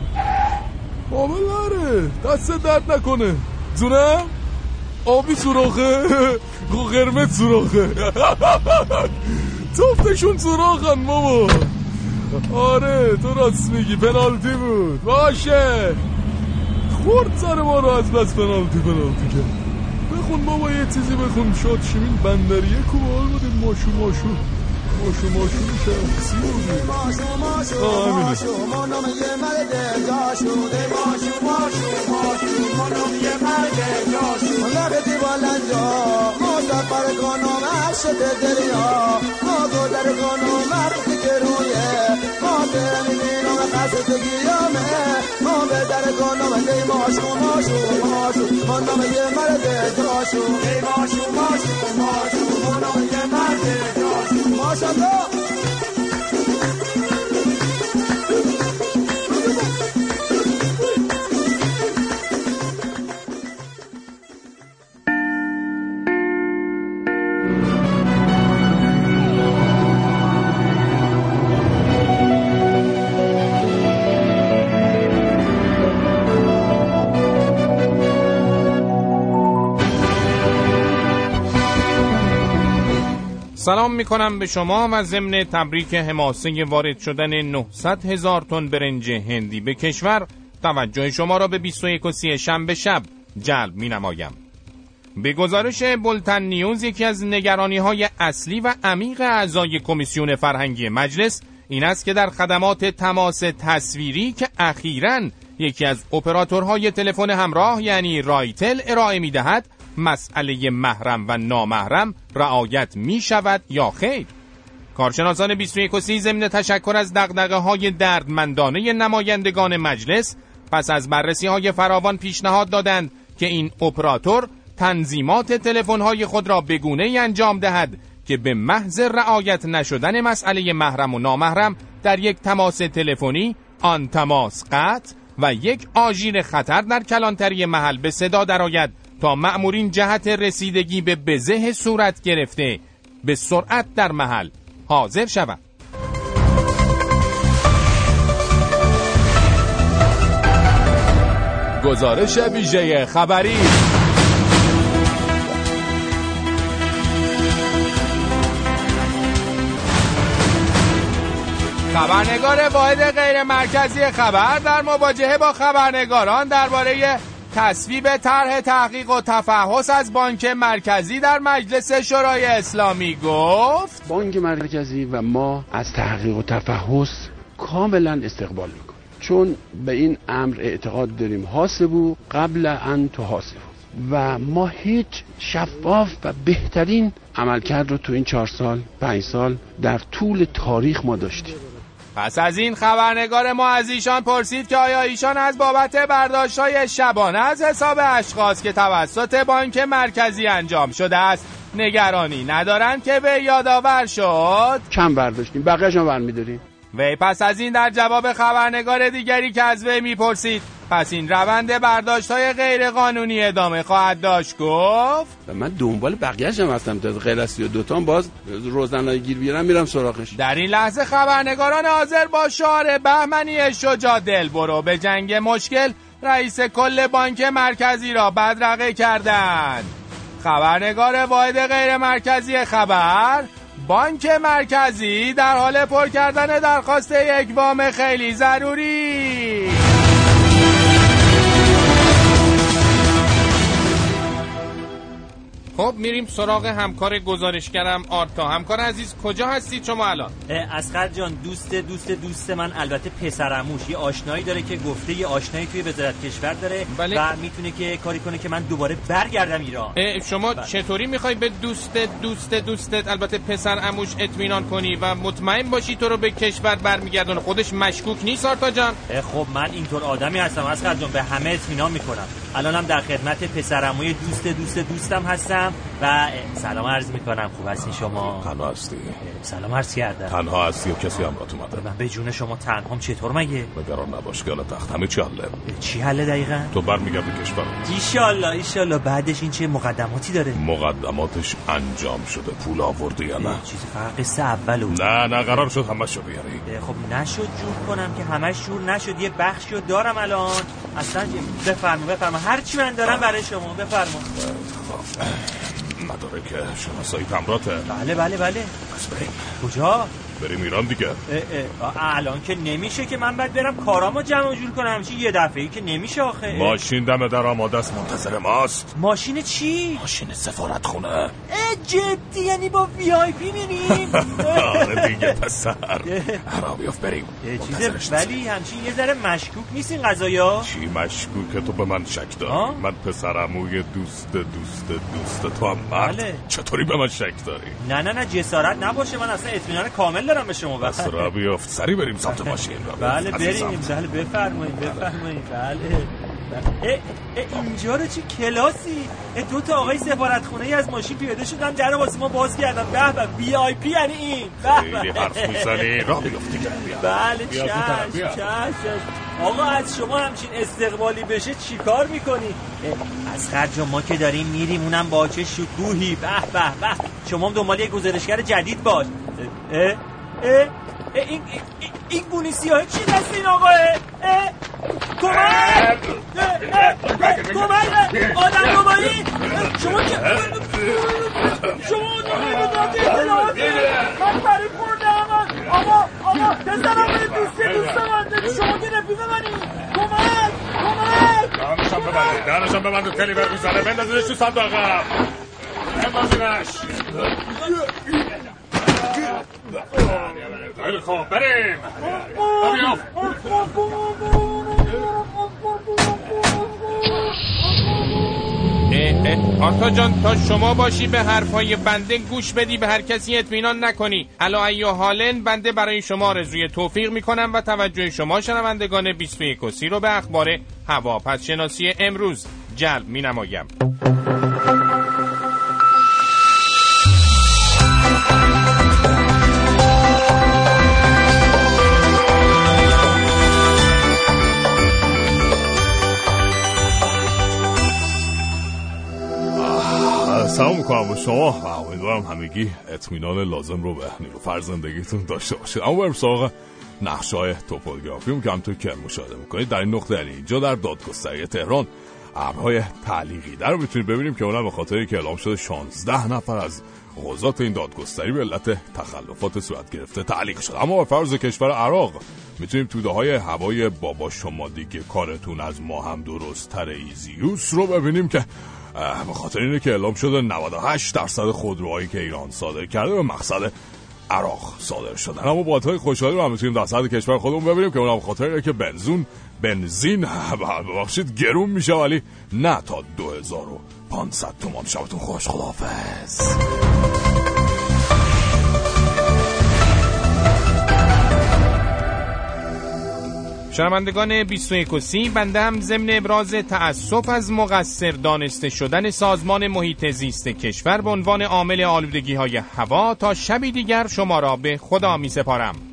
O: قابل نره. دست درد نکنه. زونم آبی سوراخه. قرمز سوراخه. توفتشون سوراخن بابا. آره تو راست میگی پنالتی بود. باشه. خورد سر ما رو از بس پنالتی پنالتی کرد بخون بابا یه چیزی بخون. شاد شمین بندریه کوبال بودیم ماشو ماشو. ماشو ماشو بودیم ماشو ماشو ماشو منم یه مرد جاشو ماشو ماشو ماشو منم یه مرد جاشو لبتی بالنجا مسافر کنم عرش دریا ما گذر کنم مرد گرویه ما می‌بینم خستگی یامه ما به در کنم دی ماشو ماشو ماشو منم یه مرد جاشو. دی ماشو ماشاءالله.
B: سلام می‌کنم به شما و ضمن تبریک حماسه وارد شدن 900 هزار تن برنج هندی به کشور توجه شما را به 21 و 30 شنبه شب جلب می نمایم. به گزارش بولتن نیوز یکی از نگرانی های اصلی و عمیق اعضای کمیسیون فرهنگی مجلس این است که در خدمات تماس تصویری که اخیراً یکی از اپراتورهای تلفن همراه یعنی رایتل ارائه می دهد مسئله محرم و نامحرم رعایت می شود یا خیر؟ کارشناسان 21 و 30 ضمن تشکر از دقدقه های دردمندانه نمایندگان مجلس پس از بررسی های فراوان پیشنهاد دادند که این اپراتور تنظیمات تلفن های خود را بگونه ای انجام دهد که به محض رعایت نشدن مسئله محرم و نامحرم در یک تماس تلفنی آن تماس قطع و یک آژیر خطر در کلانتری محل به صدا درآید تا مأمورین جهت رسیدگی به بزه صورت گرفته. به سرعت در محل حاضر شود گزارش ویژه خبری. خبرنگار واحد غیر مرکزی خبر در مواجهه با خبرنگاران درباره تصویب طرح تحقیق و تفحص از بانک مرکزی در مجلس شورای اسلامی گفت
P: بانک مرکزی و ما از تحقیق و تفحص کاملا استقبال می‌کنیم. چون به این امر اعتقاد داریم حاسبو قبل ان حاسبو و ما هیچ شفاف و بهترین عملکرد رو تو این چهار سال پنج سال در طول تاریخ ما داشتیم.
B: پس از این خبرنگار ما از ایشان پرسید که آیا ایشان از بابت برداشت های شبانه از حساب اشخاص که توسط بانک مرکزی انجام شده است نگرانی ندارند که به یادآور شد؟
P: کم برداشتیم. بقیه‌اش هم برمیداریم.
B: وی پس از این در جواب خبرنگار دیگری که از وی می‌پرسید. پس این روند برداشت های غیر قانونی ادامه خواهد داشت. گفت
P: من دنبال بقیهش هم هستم. تا غیر از دوتان باز روزنای گیر بیارم میرم سراغش.
B: در این لحظه خبرنگاران حاضر با شعار بهمنی شجاع دل برو به جنگ مشکل رئیس کل بانک مرکزی را بدرقه کردند. خبرنگار واحد غیر مرکزی خبر بانک مرکزی در حال پر کردن درخواست یک وام خیلی ضروری. خب میریم سراغ همکار گزارشگرم آرتا. همکار عزیز کجا هستید شما الان؟
Q: اسقر جان دوست دوست دوست من البته پسرموش یه آشنایی داره که گفته یه آشنایی توی وزارت کشور داره بله. و می‌تونه که کاری کنه که من دوباره برگردم ایران.
B: شما بله. چطوری می‌خوای به دوست دوست دوستت البته پسرعموش اطمینان کنی و مطمئن باشی تو رو به کشور برمیگردونه؟ خودش مشکوک نیست آرتا جان؟
Q: خب من اینطور آدمی هستم اسقر جان به همه اطمینان می‌کنم. الانم در خدمت پسرعموی دوست دوست دوستم هستم. و سلام عرض می‌کنم. خوب هستی شما؟
R: تنها هستی.
Q: سلام عرض کردم.
R: تنها هستی و کسی هم رات اومده.
Q: من به جون شما تنهام چطور مگه؟
R: نگران نباش که تخت همه چی حله
Q: چی حله دقیقا؟
R: تو برمیگردی کشور.
Q: ایشالله ایشالله. بعدش این چه مقدماتی داره؟
R: مقدماتش انجام شده. پول آوردی یا نه؟
Q: چیز فقط قصه اولو
R: نه نه قرار شد همه شو بیاری.
Q: خب نشد جور کنم که همش جور نشد. یه بخشی دارم الان. اصلا بفرما بفرما هر چی من دارم برای شما بفرما
R: که شناسایی تمراته
Q: بله بله بله.
R: پس بریم
Q: کجا؟
R: بریم ایران دیگه.
Q: الان که نمیشه که من باید برم کارامو جمع جور کنم. همچین یه دفعه ای که نمیشه آخه.
R: ماشین دم در آماده است منتظر ماست.
Q: ماشین چی؟
R: ماشین سفارت خونه
Q: جدی یعنی با وی آی پی میریم
R: آره دیگه پسر. بیافت بریم.
Q: چیزه ولی همچین یه ذره مشکوک نیست این قضایا
R: چی مشکوک؟ تو به من شک داری. من پسرموی دوست دوست دوست. تو هم مرد. بله. چطوری به من شک داری؟
Q: نه نه نه جسارت نباشه. من اصلا اطمینان کامل دارم به شما
R: بس را بیافت. سری بریم سمت ماشین.
Q: بله بریم. بله. بفرمایید بفرمایید. بله. اینجا رو چه کلاسی؟ دو تا آقای سفارت خونه ای از ماشین پیاده شدن. در واسه ما باز کردن به به بی آی پی یعنی این.
R: خیلی حرف می‌زنی. راه بیفتی
Q: بله چش چش آقا از شما همچین استقبالی بشه چیکار می‌کنی؟ از خرج ما که داریم میریم اونم با چه شکوهی؟ به به به. شما دنبال یه گزارشگر جدید باش. این این گونی سیاه چی دست این آقاه؟ کمک کمک آدم روبایی شما که شما آدم من فریب خوردم آقا آقا پسرم به دوستی دوست من شما که رفیق منی. کمک کمک
R: دانشم ببندید. دانشم ببندید. خیلی بر می‌زنه. تو صندوق. بندازیدش خیلی خوب بریم
B: آتا جان تا شما باشی به حرفای بنده گوش بدی به هر کسی اطمینان نکنی. الا ایو حالن بنده برای شما رزوی توفیق می‌کنم و توجه شما شنوندگان 21 و سی رو به اخبار هوا پس شناسی امروز جلب می
R: می‌کنم به شما و امیدوارم همگی اطمینان لازم رو به نیلوفر زندگیتون داشته باشید اما بریم سراغ نقشه های توپوگرافی که همطور که مشاهده می‌کنید در این نقطه یعنی اینجا در دادگستری تهران ابرهای تعلیقی در رو می‌تونید ببینیم که اونم به خاطری که اعلام شده 16 نفر از قضات این دادگستری به علت تخلفات صورت گرفته تعلیق شد اما به فرض کشور عراق می‌تونیم توده های هوای بابا شما دیگه کارتون از ما هم درست تر ایزیوس رو ببینیم که به خاطر اینه که اعلام شده 98 درصد خودروهایی که ایران صادر کرده به مقصد عراق صادر شدن. اما با های خوشحالی رو هم می‌تونیم در صد کشور خودمون ببینیم که اونم خاطر اینه که بنزون بنزین ببخشید گرون میشه ولی نه تا 2500 تومان. شبتون خوش خداحافظ. شنوندگان 21 سی بنده هم ضمن ابراز تأسف از مقصر دانسته شدن سازمان محیط زیست کشور به عنوان عامل آلودگی های هوا تا شبی دیگر شما را به خدا می سپارم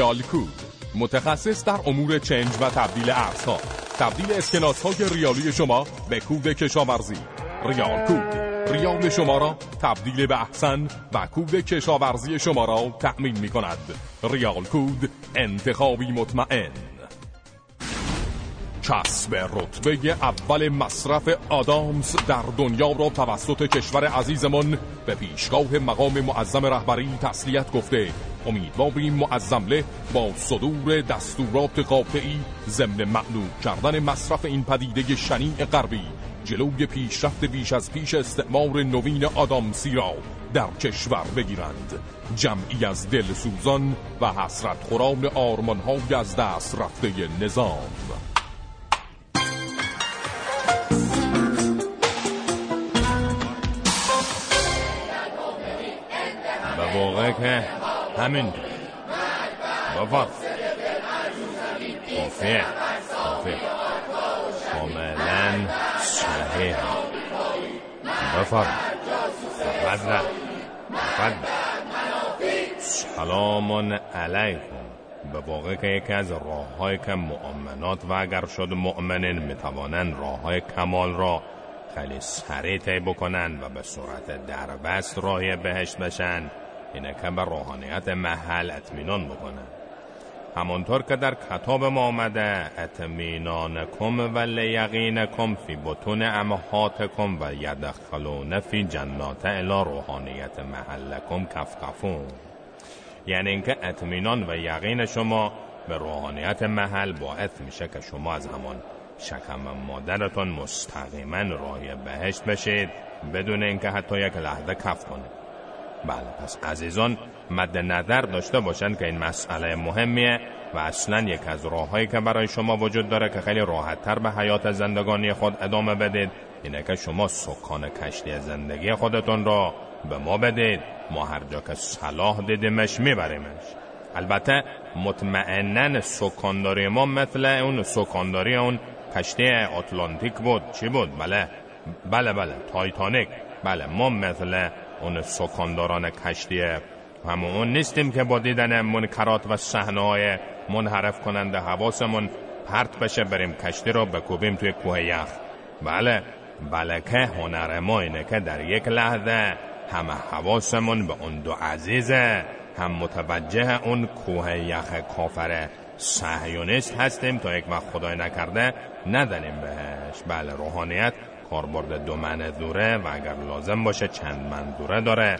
R: ریال کود متخصص در امور چنج و تبدیل ارزها تبدیل اسکناس های ریالی شما به کود کشاورزی. ریال کود ریال شما را تبدیل به احسن و کود کشاورزی شما را تأمین می کند. ریال کود انتخابی مطمئن. کسب رتبه اول مصرف آدامز در دنیا را توسط کشور عزیزمان به پیشگاه مقام معظم رهبری تسلیت گفته. امیدواریم معظمله با صدور دستورات قاطعی ضمن معلوم کردن مصرف این پدیده شنیع غربی جلوی پیشرفت بیش از پیش استعمار نوین آدامسی را در کشور بگیرند. جمعی از دل سوزان و حسرت خوران آرمانهای از دست رفته نظام.
B: به واقع که همین. بابا. کافیه. کافیه. کاملا صحیح. بفرم تفضل تفضل سلام علیکم. به واقع که یکی از راه که مؤمنات و اگر شد مؤمنین می‌توانند راه های کمال را خیلی سریع طی بکنند و به صورت دربست راهی بهشت بشن اینه که به روحانیت محل اطمینان بکنه. همانطور که در کتاب ما آمده اطمینانکم و لیقینکم فی بطون امهاتکم و یدخلون فی جنات الی روحانیت محلکم کفکفون یعنی اینکه اطمینان و یقین شما به روحانیت محل باعث میشه که شما از همان شکم مادرتون مستقیما راهی بهشت بشید بدون اینکه حتی یک لحظه کف کنید. بله پس عزیزان مد نظر داشته باشند که این مسئله مهمیه و اصلا یک از راههایی که برای شما وجود داره که خیلی راحتتر به حیات زندگانی خود ادامه بدید اینه که شما سکان کشتی زندگی خودتون را به ما بدید. ما هر جا که صلاح دیدیمش میبریمش. البته مطمئنا سکانداری ما مثل اون سکانداری اون کشتی اتلانتیک بود. چی بود؟ بله بله بله تایتانیک. بله ما مثل اون سکانداران کشتی. همون نیستیم که با دیدن منکرات و صحنه‌های منحرف کننده حواسمون پرت بشه بریم کشتی رو بکوبیم توی کوه یخ. بله بله که هنر ما اینه که در یک لحظه همه حواسمون به اون دو عزیزه. هم متوجه اون کوه یخ کافر صهیونیست هستیم تا یک وقت خدای نکرده ندنیم بهش. بله روحانیت کاربرد دو منظوره و اگر لازم باشه چند منظوره داره.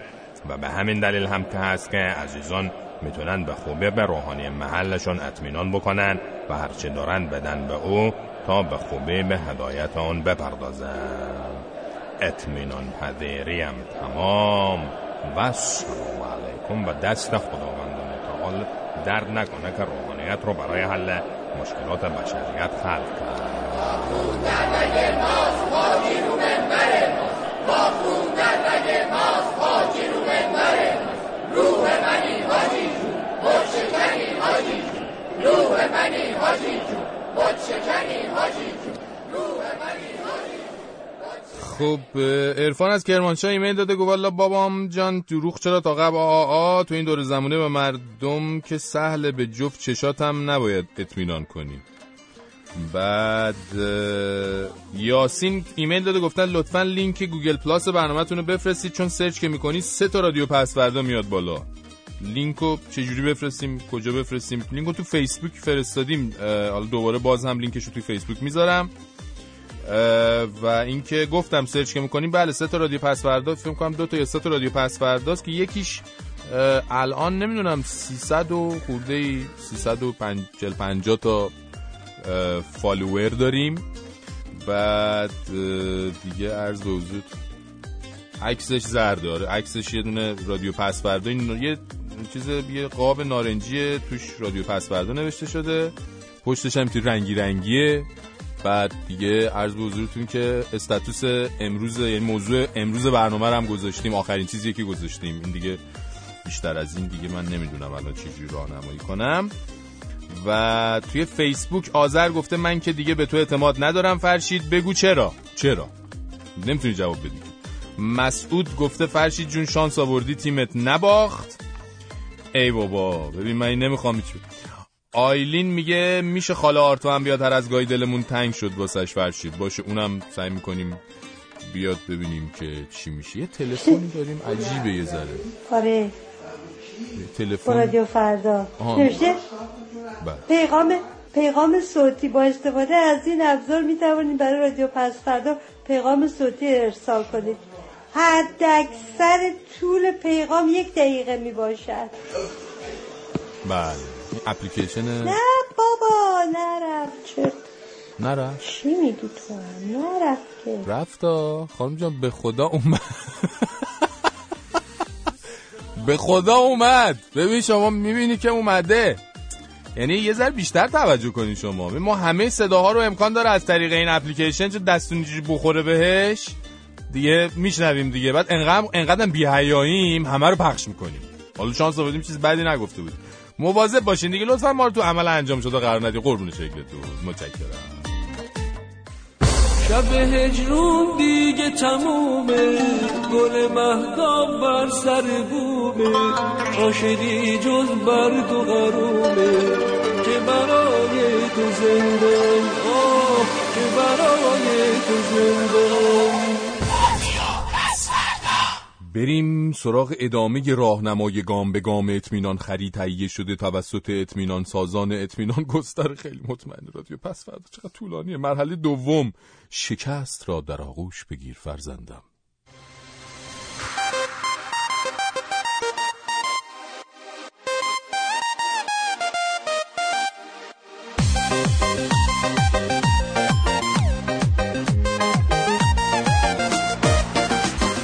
B: و به همین دلیل هم که هست که عزیزان می‌تونن به خوبی به روحانی محلشون اطمینان بکنن و هرچی دارن بدن به او تا به خوبی به هدایت آن بپردازن. اطمینان پذیریم. تمام. و سلام علیکم و دست خداوند متعال درد نکنه که روحانیت رو برای حل مشکلات بشریت خلق کرد.
R: خب عرفان از کرمانشاه ایمیل داده گفت والا بابام جان دروغ چرا تا قبل؟ آ تو این دور زمانه به مردم که سهله به جفت چشاتم نباید اطمینان کنیم بعد یاسین ایمیل داده گفتن لطفا لینک گوگل پلاس برنامهتون رو بفرستید چون search که می‌کنی سه تا رادیو پس فردا میاد بالا. لینکو چجوری بفرستیم؟ کجا بفرستیم؟ لینکو تو فیسبوک فرستادیم. حالا دوباره باز هم لینکش رو تو فیسبوک می‌ذارم. و اینکه گفتم search که می‌کنیم بله سه تا رادیو پس فردا. فکر کنم دو تا یا سه تا رادیو پس فرداست که یکیش الان نمی‌دونم 300 و خورده 350 تا follower داریم. بعد دیگه عرض وجود
B: عکسش زرد عکسش یه دونه رادیو پس این یه چیز یه قاب نارنجی توش رادیو پس نوشته شده. پشتش هم توی رنگی رنگیه. بعد دیگه عرض به حضورتون که استاتوس امروز یعنی موضوع امروز برنامه رو هم گذاشتیم. آخرین چیزی که گذاشتیم. این دیگه بیشتر از این دیگه من نمی‌دونم الان چجوری راهنمایی کنم. و توی فیسبوک آذر گفته من که دیگه به تو اعتماد ندارم فرشید بگو چرا؟ چرا؟ نمی‌تونی جواب بدی. مسعود گفته فرشید جون شانس آوردی تیمت نباخت. ای بابا ببین من این نمی‌خوام هیچ آیلین میگه میشه خاله آرتو هم بیاد هر از گاهی دلمون تنگ شد واسش فرشید. باشه اونم سعی می‌کنیم بیاد ببینیم که چی میشه. یه تلفنی داریم عجیبه یه ذره.
S: آره.
B: تلفن.
S: رادیو فردا. نوشته. پیغام پیغام صوتی با استفاده از این ابزار می توانید برای رادیو پس فردا پیغام صوتی ارسال کنید. حد اکثر طول پیغام یک دقیقه می باشد
B: بله اپلیکیشن
S: نه بابا نرفت. چه
B: نرفت؟
S: چی میگی تو؟ هم نرفت که.
B: رفتا خانم جان به خدا اومد. به خدا اومد. ببین شما می‌بینی که اومده. یعنی یه ذره بیشتر توجه کنین شما. ما همه صداها رو امکان داره از طریق این اپلیکیشن چه دستون بخوره بهش دیگه میشنویم دیگه. بعد انقدر انقدر بی‌حیاییم همه رو پخش می‌کنیم. حالا شانس آوردیم چیز بدی نگفته بود مواظب باشین دیگه لطفا ما رو تو عمل انجام شده قرار ندید قربون شکلتون متشکرم.
A: شب هجرون دیگه تمومه. گل مهدام بر سر بومه. عاشقی جز برگ و غرومه. که برای تو زندان. آه که برای تو زندان.
B: بریم سراغ ادامه راهنمای گام به گام اطمینان خرید تهیه شده توسط اطمینان سازان اطمینان گستر. خیلی مطمئن رادیو. پس فردا چقدر طولانیه؟ مرحله دوم. شکست را در آغوش بگیر فرزندم.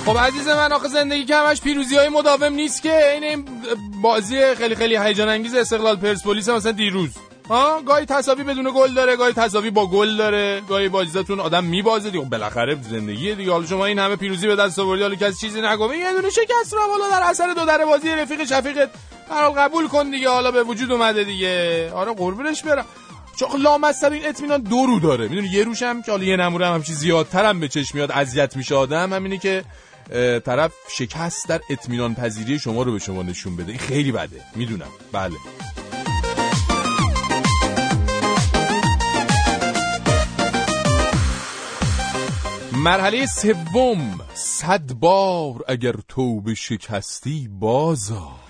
B: خب عزیز من آخه زندگی که همش پیروزی های مداوم نیست که. این بازی خیلی خیلی هیجان انگیز استقلال پرسپولیس مثلا دیروز. ها؟ گاهی تصاوی بدون گل داره گاهی تصاوی با گل داره. گاهی بازیتون آدم میبازه دیگه. بالاخره زندگی دیگه. حالا شما این همه پیروزی به دست آوردی حالا کسی چیزی نگه یه دونه شکست رو حالا در اثر دو در بازی رفیق شفیقت. حالا قبول کن دیگه. حالا به وجود اومده دیگه. آره قربونش برم. چون لامصب این اطمینان دو رو داره. می‌دونی یه روش که حالا یه نموره هم همچی زیادتر هم به چشم میاد اذیت میشه آدم. همینه که طرف شکست در اطمینان پذیری شما رو به شما نشون بده. این خیلی بده. می‌دونم. بله. مرحله سوم. صد بار اگر تو به شکستی بازا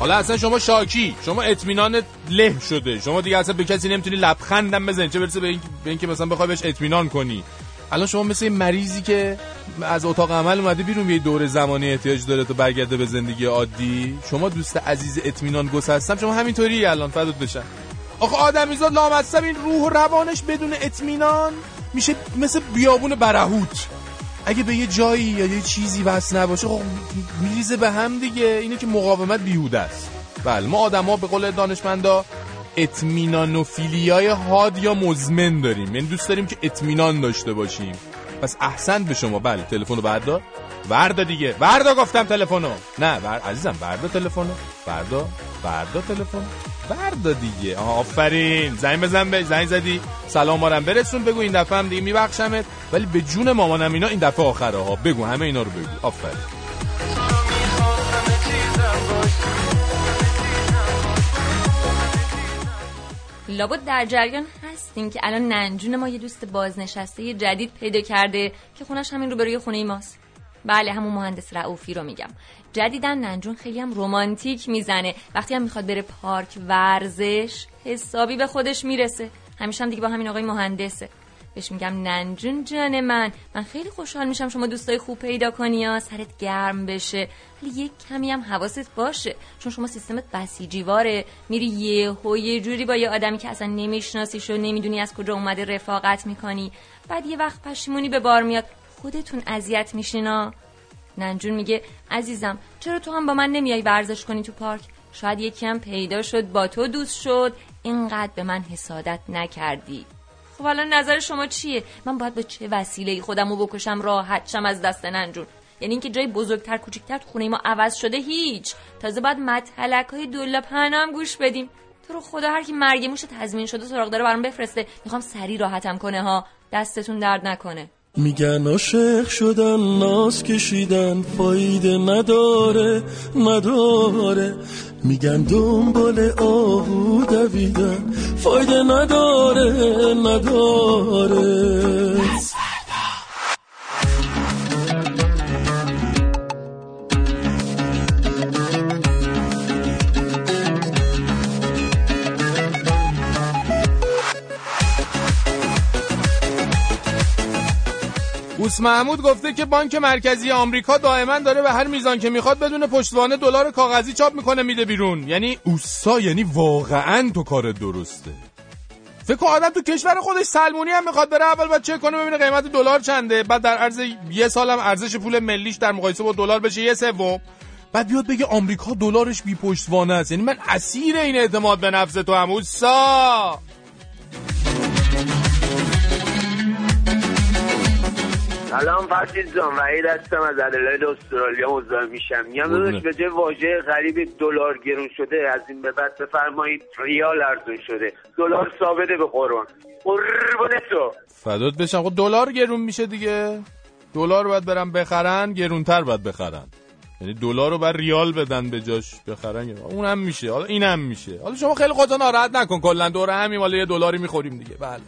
B: حالا اصلا شما شاکی شما اطمینان له شده. شما دیگه اصلا به کسی نمی‌تونی لبخندم بزنی. چه برسه به اینکه مثلا بخوای بهش اطمینان کنی. الان شما مثل این مریضی که از اتاق عمل اومده بیرون یه دور زمانی احتیاج داره تا برگرده به زندگی عادی. شما دوست عزیز اطمینان گسستم شما همینطوری الان فدات بشن آخه آدمیزاد لامصب این روح و روانش بدون اطمینان میشه مثل بیابون برهوت. اگه به یه جایی یا یه چیزی وصل نباشه خب میریزه به هم دیگه. اینه که مقاومت بیهوده است. بله ما آدما به قول دانشمندا اطمینانوفیلیای حاد یا مزمن داریم. یعنی دوست داریم که اطمینان داشته باشیم. پس احسن به شما. بله تلفن رو بردار. وردا دیگه. وردا گفتم تلفنو. نه ور... عزیزم وردا تلفنو. وردا وردا تلفن. وردا دیگه. آفرین. زنگ بزن به زنگ زدی. سلام مارم. برسون بگو این دفعه هم دیگه میبخشمت. ولی به جون مامانم اینا این دفعه آخره ها. بگو همه اینا رو بگو. آفرین.
K: لابد در جریان هستیم که الان ننجون ما یه دوست بازنشسته جدید پیدا کرده که خونش همین روبروی خونه ماست. بله همون مهندس رعوفی رو میگم. جدیدن ننجون خیلی هم رومانتیک می‌زنه. وقتی هم می‌خواد بره پارک ورزش حسابی به خودش می‌رسه. همیشه هم دیگه با همین آقای مهندسه. بهش میگم ننجون جان من. من خیلی خوشحال میشم شما دوستای خوب پیدا کنی یا سرت گرم بشه. ولی یک کمی هم حواست باشه. چون شما سیستمت بسیجیواره. میری یه و یه جوری با یه آدمی که اصلا نمیشناسیش و نمی‌دونی از کجا اومده رفاقت می‌کنی. بعد یه وقت پشیمونی به بار میاد. خودتون اذیت میشینا ننجون میگه عزیزم چرا تو هم با من نمیای ورزش کنی تو پارک؟ شاید یکی هم پیدا شد با تو دوست شد. اینقدر به من حسادت نکردی. خب الان نظر شما چیه؟ من باید به چه وسیله خودم رو بکشم راحت شم از دست ننجون؟ یعنی اینکه جای بزرگتر کوچکتر تو خونه ما عوض شده هیچ. تازه باید مطلق های دولا هم گوش بدیم. تو رو خدا هر کی مرگ موش تضمین شده سراغ داره برام بفرسته. می‌خوام سری راحتم کنه ها. دستتون درد نکنه.
A: میگن عاشق شدن ناز کشیدن فایده نداره نداره. میگن دنبال آهو دویدن فایده نداره نداره.
B: بوس محمود گفته که بانک مرکزی آمریکا دائما داره به هر میزان که می‌خواد بدون پشتوانه دلار کاغذی چاپ می‌کنه میده بیرون. یعنی اوسا یعنی واقعا تو کار درسته. فکر آدم تو کشور خودش سلمونی هم می‌خواد بره اول باید چک کنه ببینه قیمت دلار چنده. بعد در عرض یه سالم ارزش پول ملیش در مقایسه با دلار بشه یه سوم. بعد بیاد بگه آمریکا دلارش بی پشتوانه است. یعنی من اسیر این اعتماد به نفس تو هم اوسا
T: سلام فرشید جان وحید هستم از ادلاید استرالیا مزاحم میشم. میگم داداش به جای واژه غریب دلار گرون شده از این به بعد بفرمایید ریال ارزون شده. دلار ثابته به قرآن. قربون تو.
B: فدات بشم. خب دلار گرون میشه دیگه. دلار باید برم بخرن گرونتر باید بخرن. یعنی دلار رو بر ریال بدن به جاش بخرن. اونم میشه. حالا اینم میشه. حالا شما خیلی خودت ناراحت نکن. کلا دور همین مال یه دلاری می‌خوریم دیگه. بله.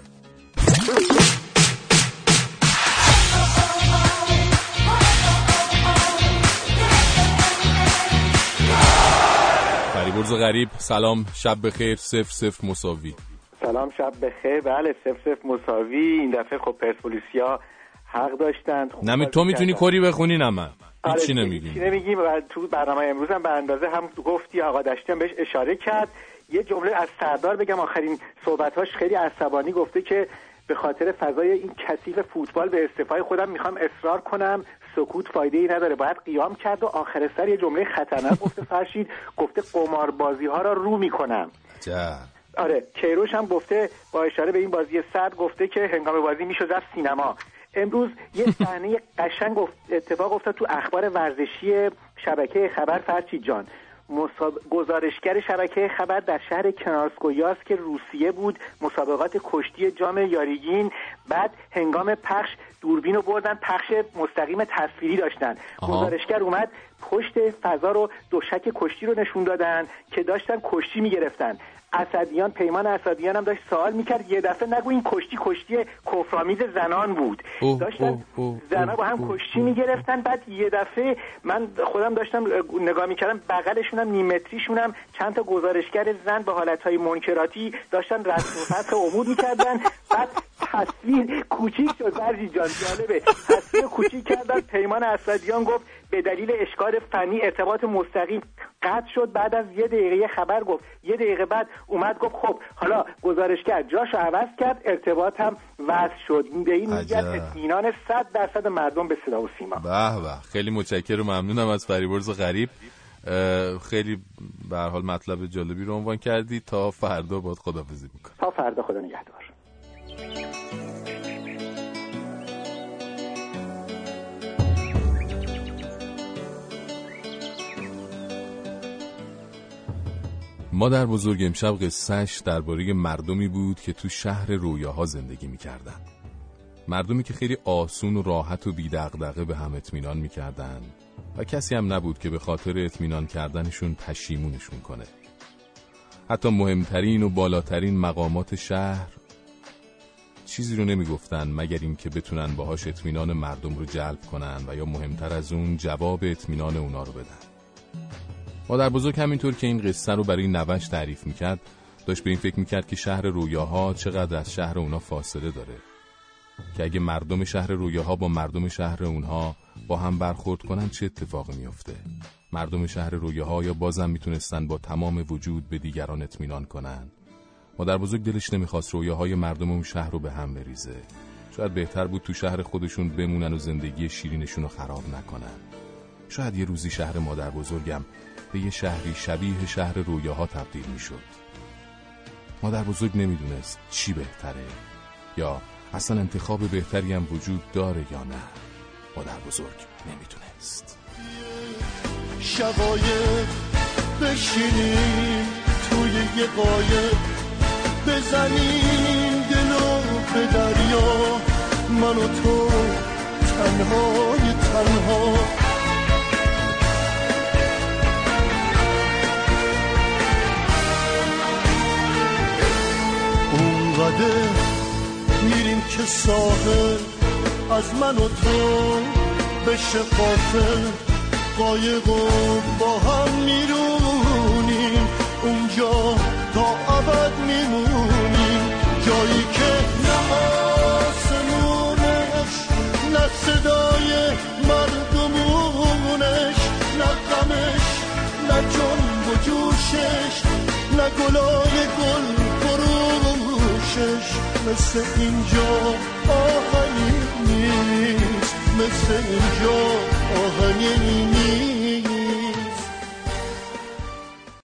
B: فریبرز غریب. سلام شب بخیر. صفر صفر مساوی.
U: سلام شب بخیر. بله صفر صفر مساوی. این دفعه خب پرسپولیسیا حق داشتند.
B: نمی تو می‌تونی کری بخونی؟ نه من. آره چی نمیگیم.
U: نمیگیم؟ و تو برنامه امروز هم به اندازه هم گفتی آقا داشتم بهش اشاره کرد. یه جمله از سردار بگم آخرین صحبتاش خیلی عصبانی گفته که به خاطر فضای این کثیف فوتبال به استفای خودم می‌خوام اصرار کنم. سکوت فایده ای نداره. باید قیام کرد و آخر سر یه جمله خطرناک گفته فرشید گفته قماربازی ها را رو می‌کنم. آره کیروش هم گفته با اشاره به این بازی سرد گفته که هنگام بازی می‌شد رفت سینما. امروز یه صحنه قشنگ اتفاق افتاد تو اخبار ورزشی شبکه خبر فرشید جان. گزارشگر شبکه خبر در شهر کنارسکویاس که روسیه بود مسابقات کشتی جام یاریگین. بعد هنگام پخش دوربین رو بردن پخش مستقیم تصویری داشتن. گزارشگر اومد پشت فضا رو دوشک کشتی رو نشون دادن که داشتن کشتی می‌گرفتن. اسدیان پیمان اسدیان هم داشت سوال می‌کرد. یه دفعه نگو این کشتی کشتی کفرآمیز زنان بود. داشتن زنان با هم کشتی می‌گرفتن. بعد یه دفعه من خودم داشتم نگاه می‌کردم بغلشونم نیمتریشونم چند تا گزارشگر زن به حالتهای منکراتی داشتن رسم و فتح عمود می‌کردن. بعد تصویر کوچیک شد برجی جان جالبه. تصویر کوچیک کردن پیمان اسدیان گفت به دلیل اشکال فنی ارتباط مستقیم قطع شد. بعد از یه دقیقه خبر گفت. یه دقیقه بعد اومد گفت خب حالا گزارش کرد. جاشو عوض کرد ارتباط هم وصل شد. به این میگن اطمینان 100 درصد مردم به صدا و سیما.
B: به به خیلی متشکرم ممنونم از فریبرز غریب. خیلی به حال مطلب جالبی رو عنوان کردی. تا فردا باد خدافظی می‌کنم.
U: تا فردا خدا نگهدار.
B: مادر بزرگ امشب قصهش درباره مردمی بود که تو شهر رویاها زندگی می‌کردن مردمی که خیلی آسون و راحت و بیدقدقه به هم اطمینان می‌کردن و کسی هم نبود که به خاطر اطمینان کردنشون پشیمونشون کنه. حتی مهمترین و بالاترین مقامات شهر چیزی رو نمی‌گفتن مگر اینکه بتونن باهاش اطمینان مردم رو جلب کنن و یا مهمتر از اون جواب اطمینان اونا رو بدن. مادر بزرگ همینطور که این قصه رو برای نوش تعریف می‌کرد داشت به این فکر می‌کرد که شهر رویاها چقدر از شهر اونا فاصله داره.
R: که اگه مردم شهر رویاها با مردم شهر اونها با هم برخورد کنن چه اتفاقی میفته مردم شهر رویاها یا بازم می‌تونستن با تمام وجود به دیگران اطمینان کنن؟ مادر بزرگ دلش نمی‌خواست رویاهای مردم اون شهر رو به هم بریزه. شاید بهتر بود تو شهر خودشون بمونن و زندگی شیرینشون رو خراب نکنن. شاید یه روزی شهر مادر بزرگم به یه شهری شبیه شهر رویاها تبدیل می‌شد. مادر بزرگ نمی‌دونست چی بهتره. یا اصلا انتخاب بهتری هم وجود داره یا نه. مادر بزرگ نمی‌دونست.
V: شقایق بشینیم توی یه قایق. بزنیم دلو به دریا. من و تو تنهای تنها. اونقدر میریم که ساحل از من و تو بشه قافل قایق و با هم میرونیم. اونجا تا ابد میمونیم. جایی که نه آسمونش نه صدای مردمونش نه غمش نه جنب و جوشش نه گلای گل فروشش مثل اینجا آهنی نیست مثل اینجا آهنی نیست.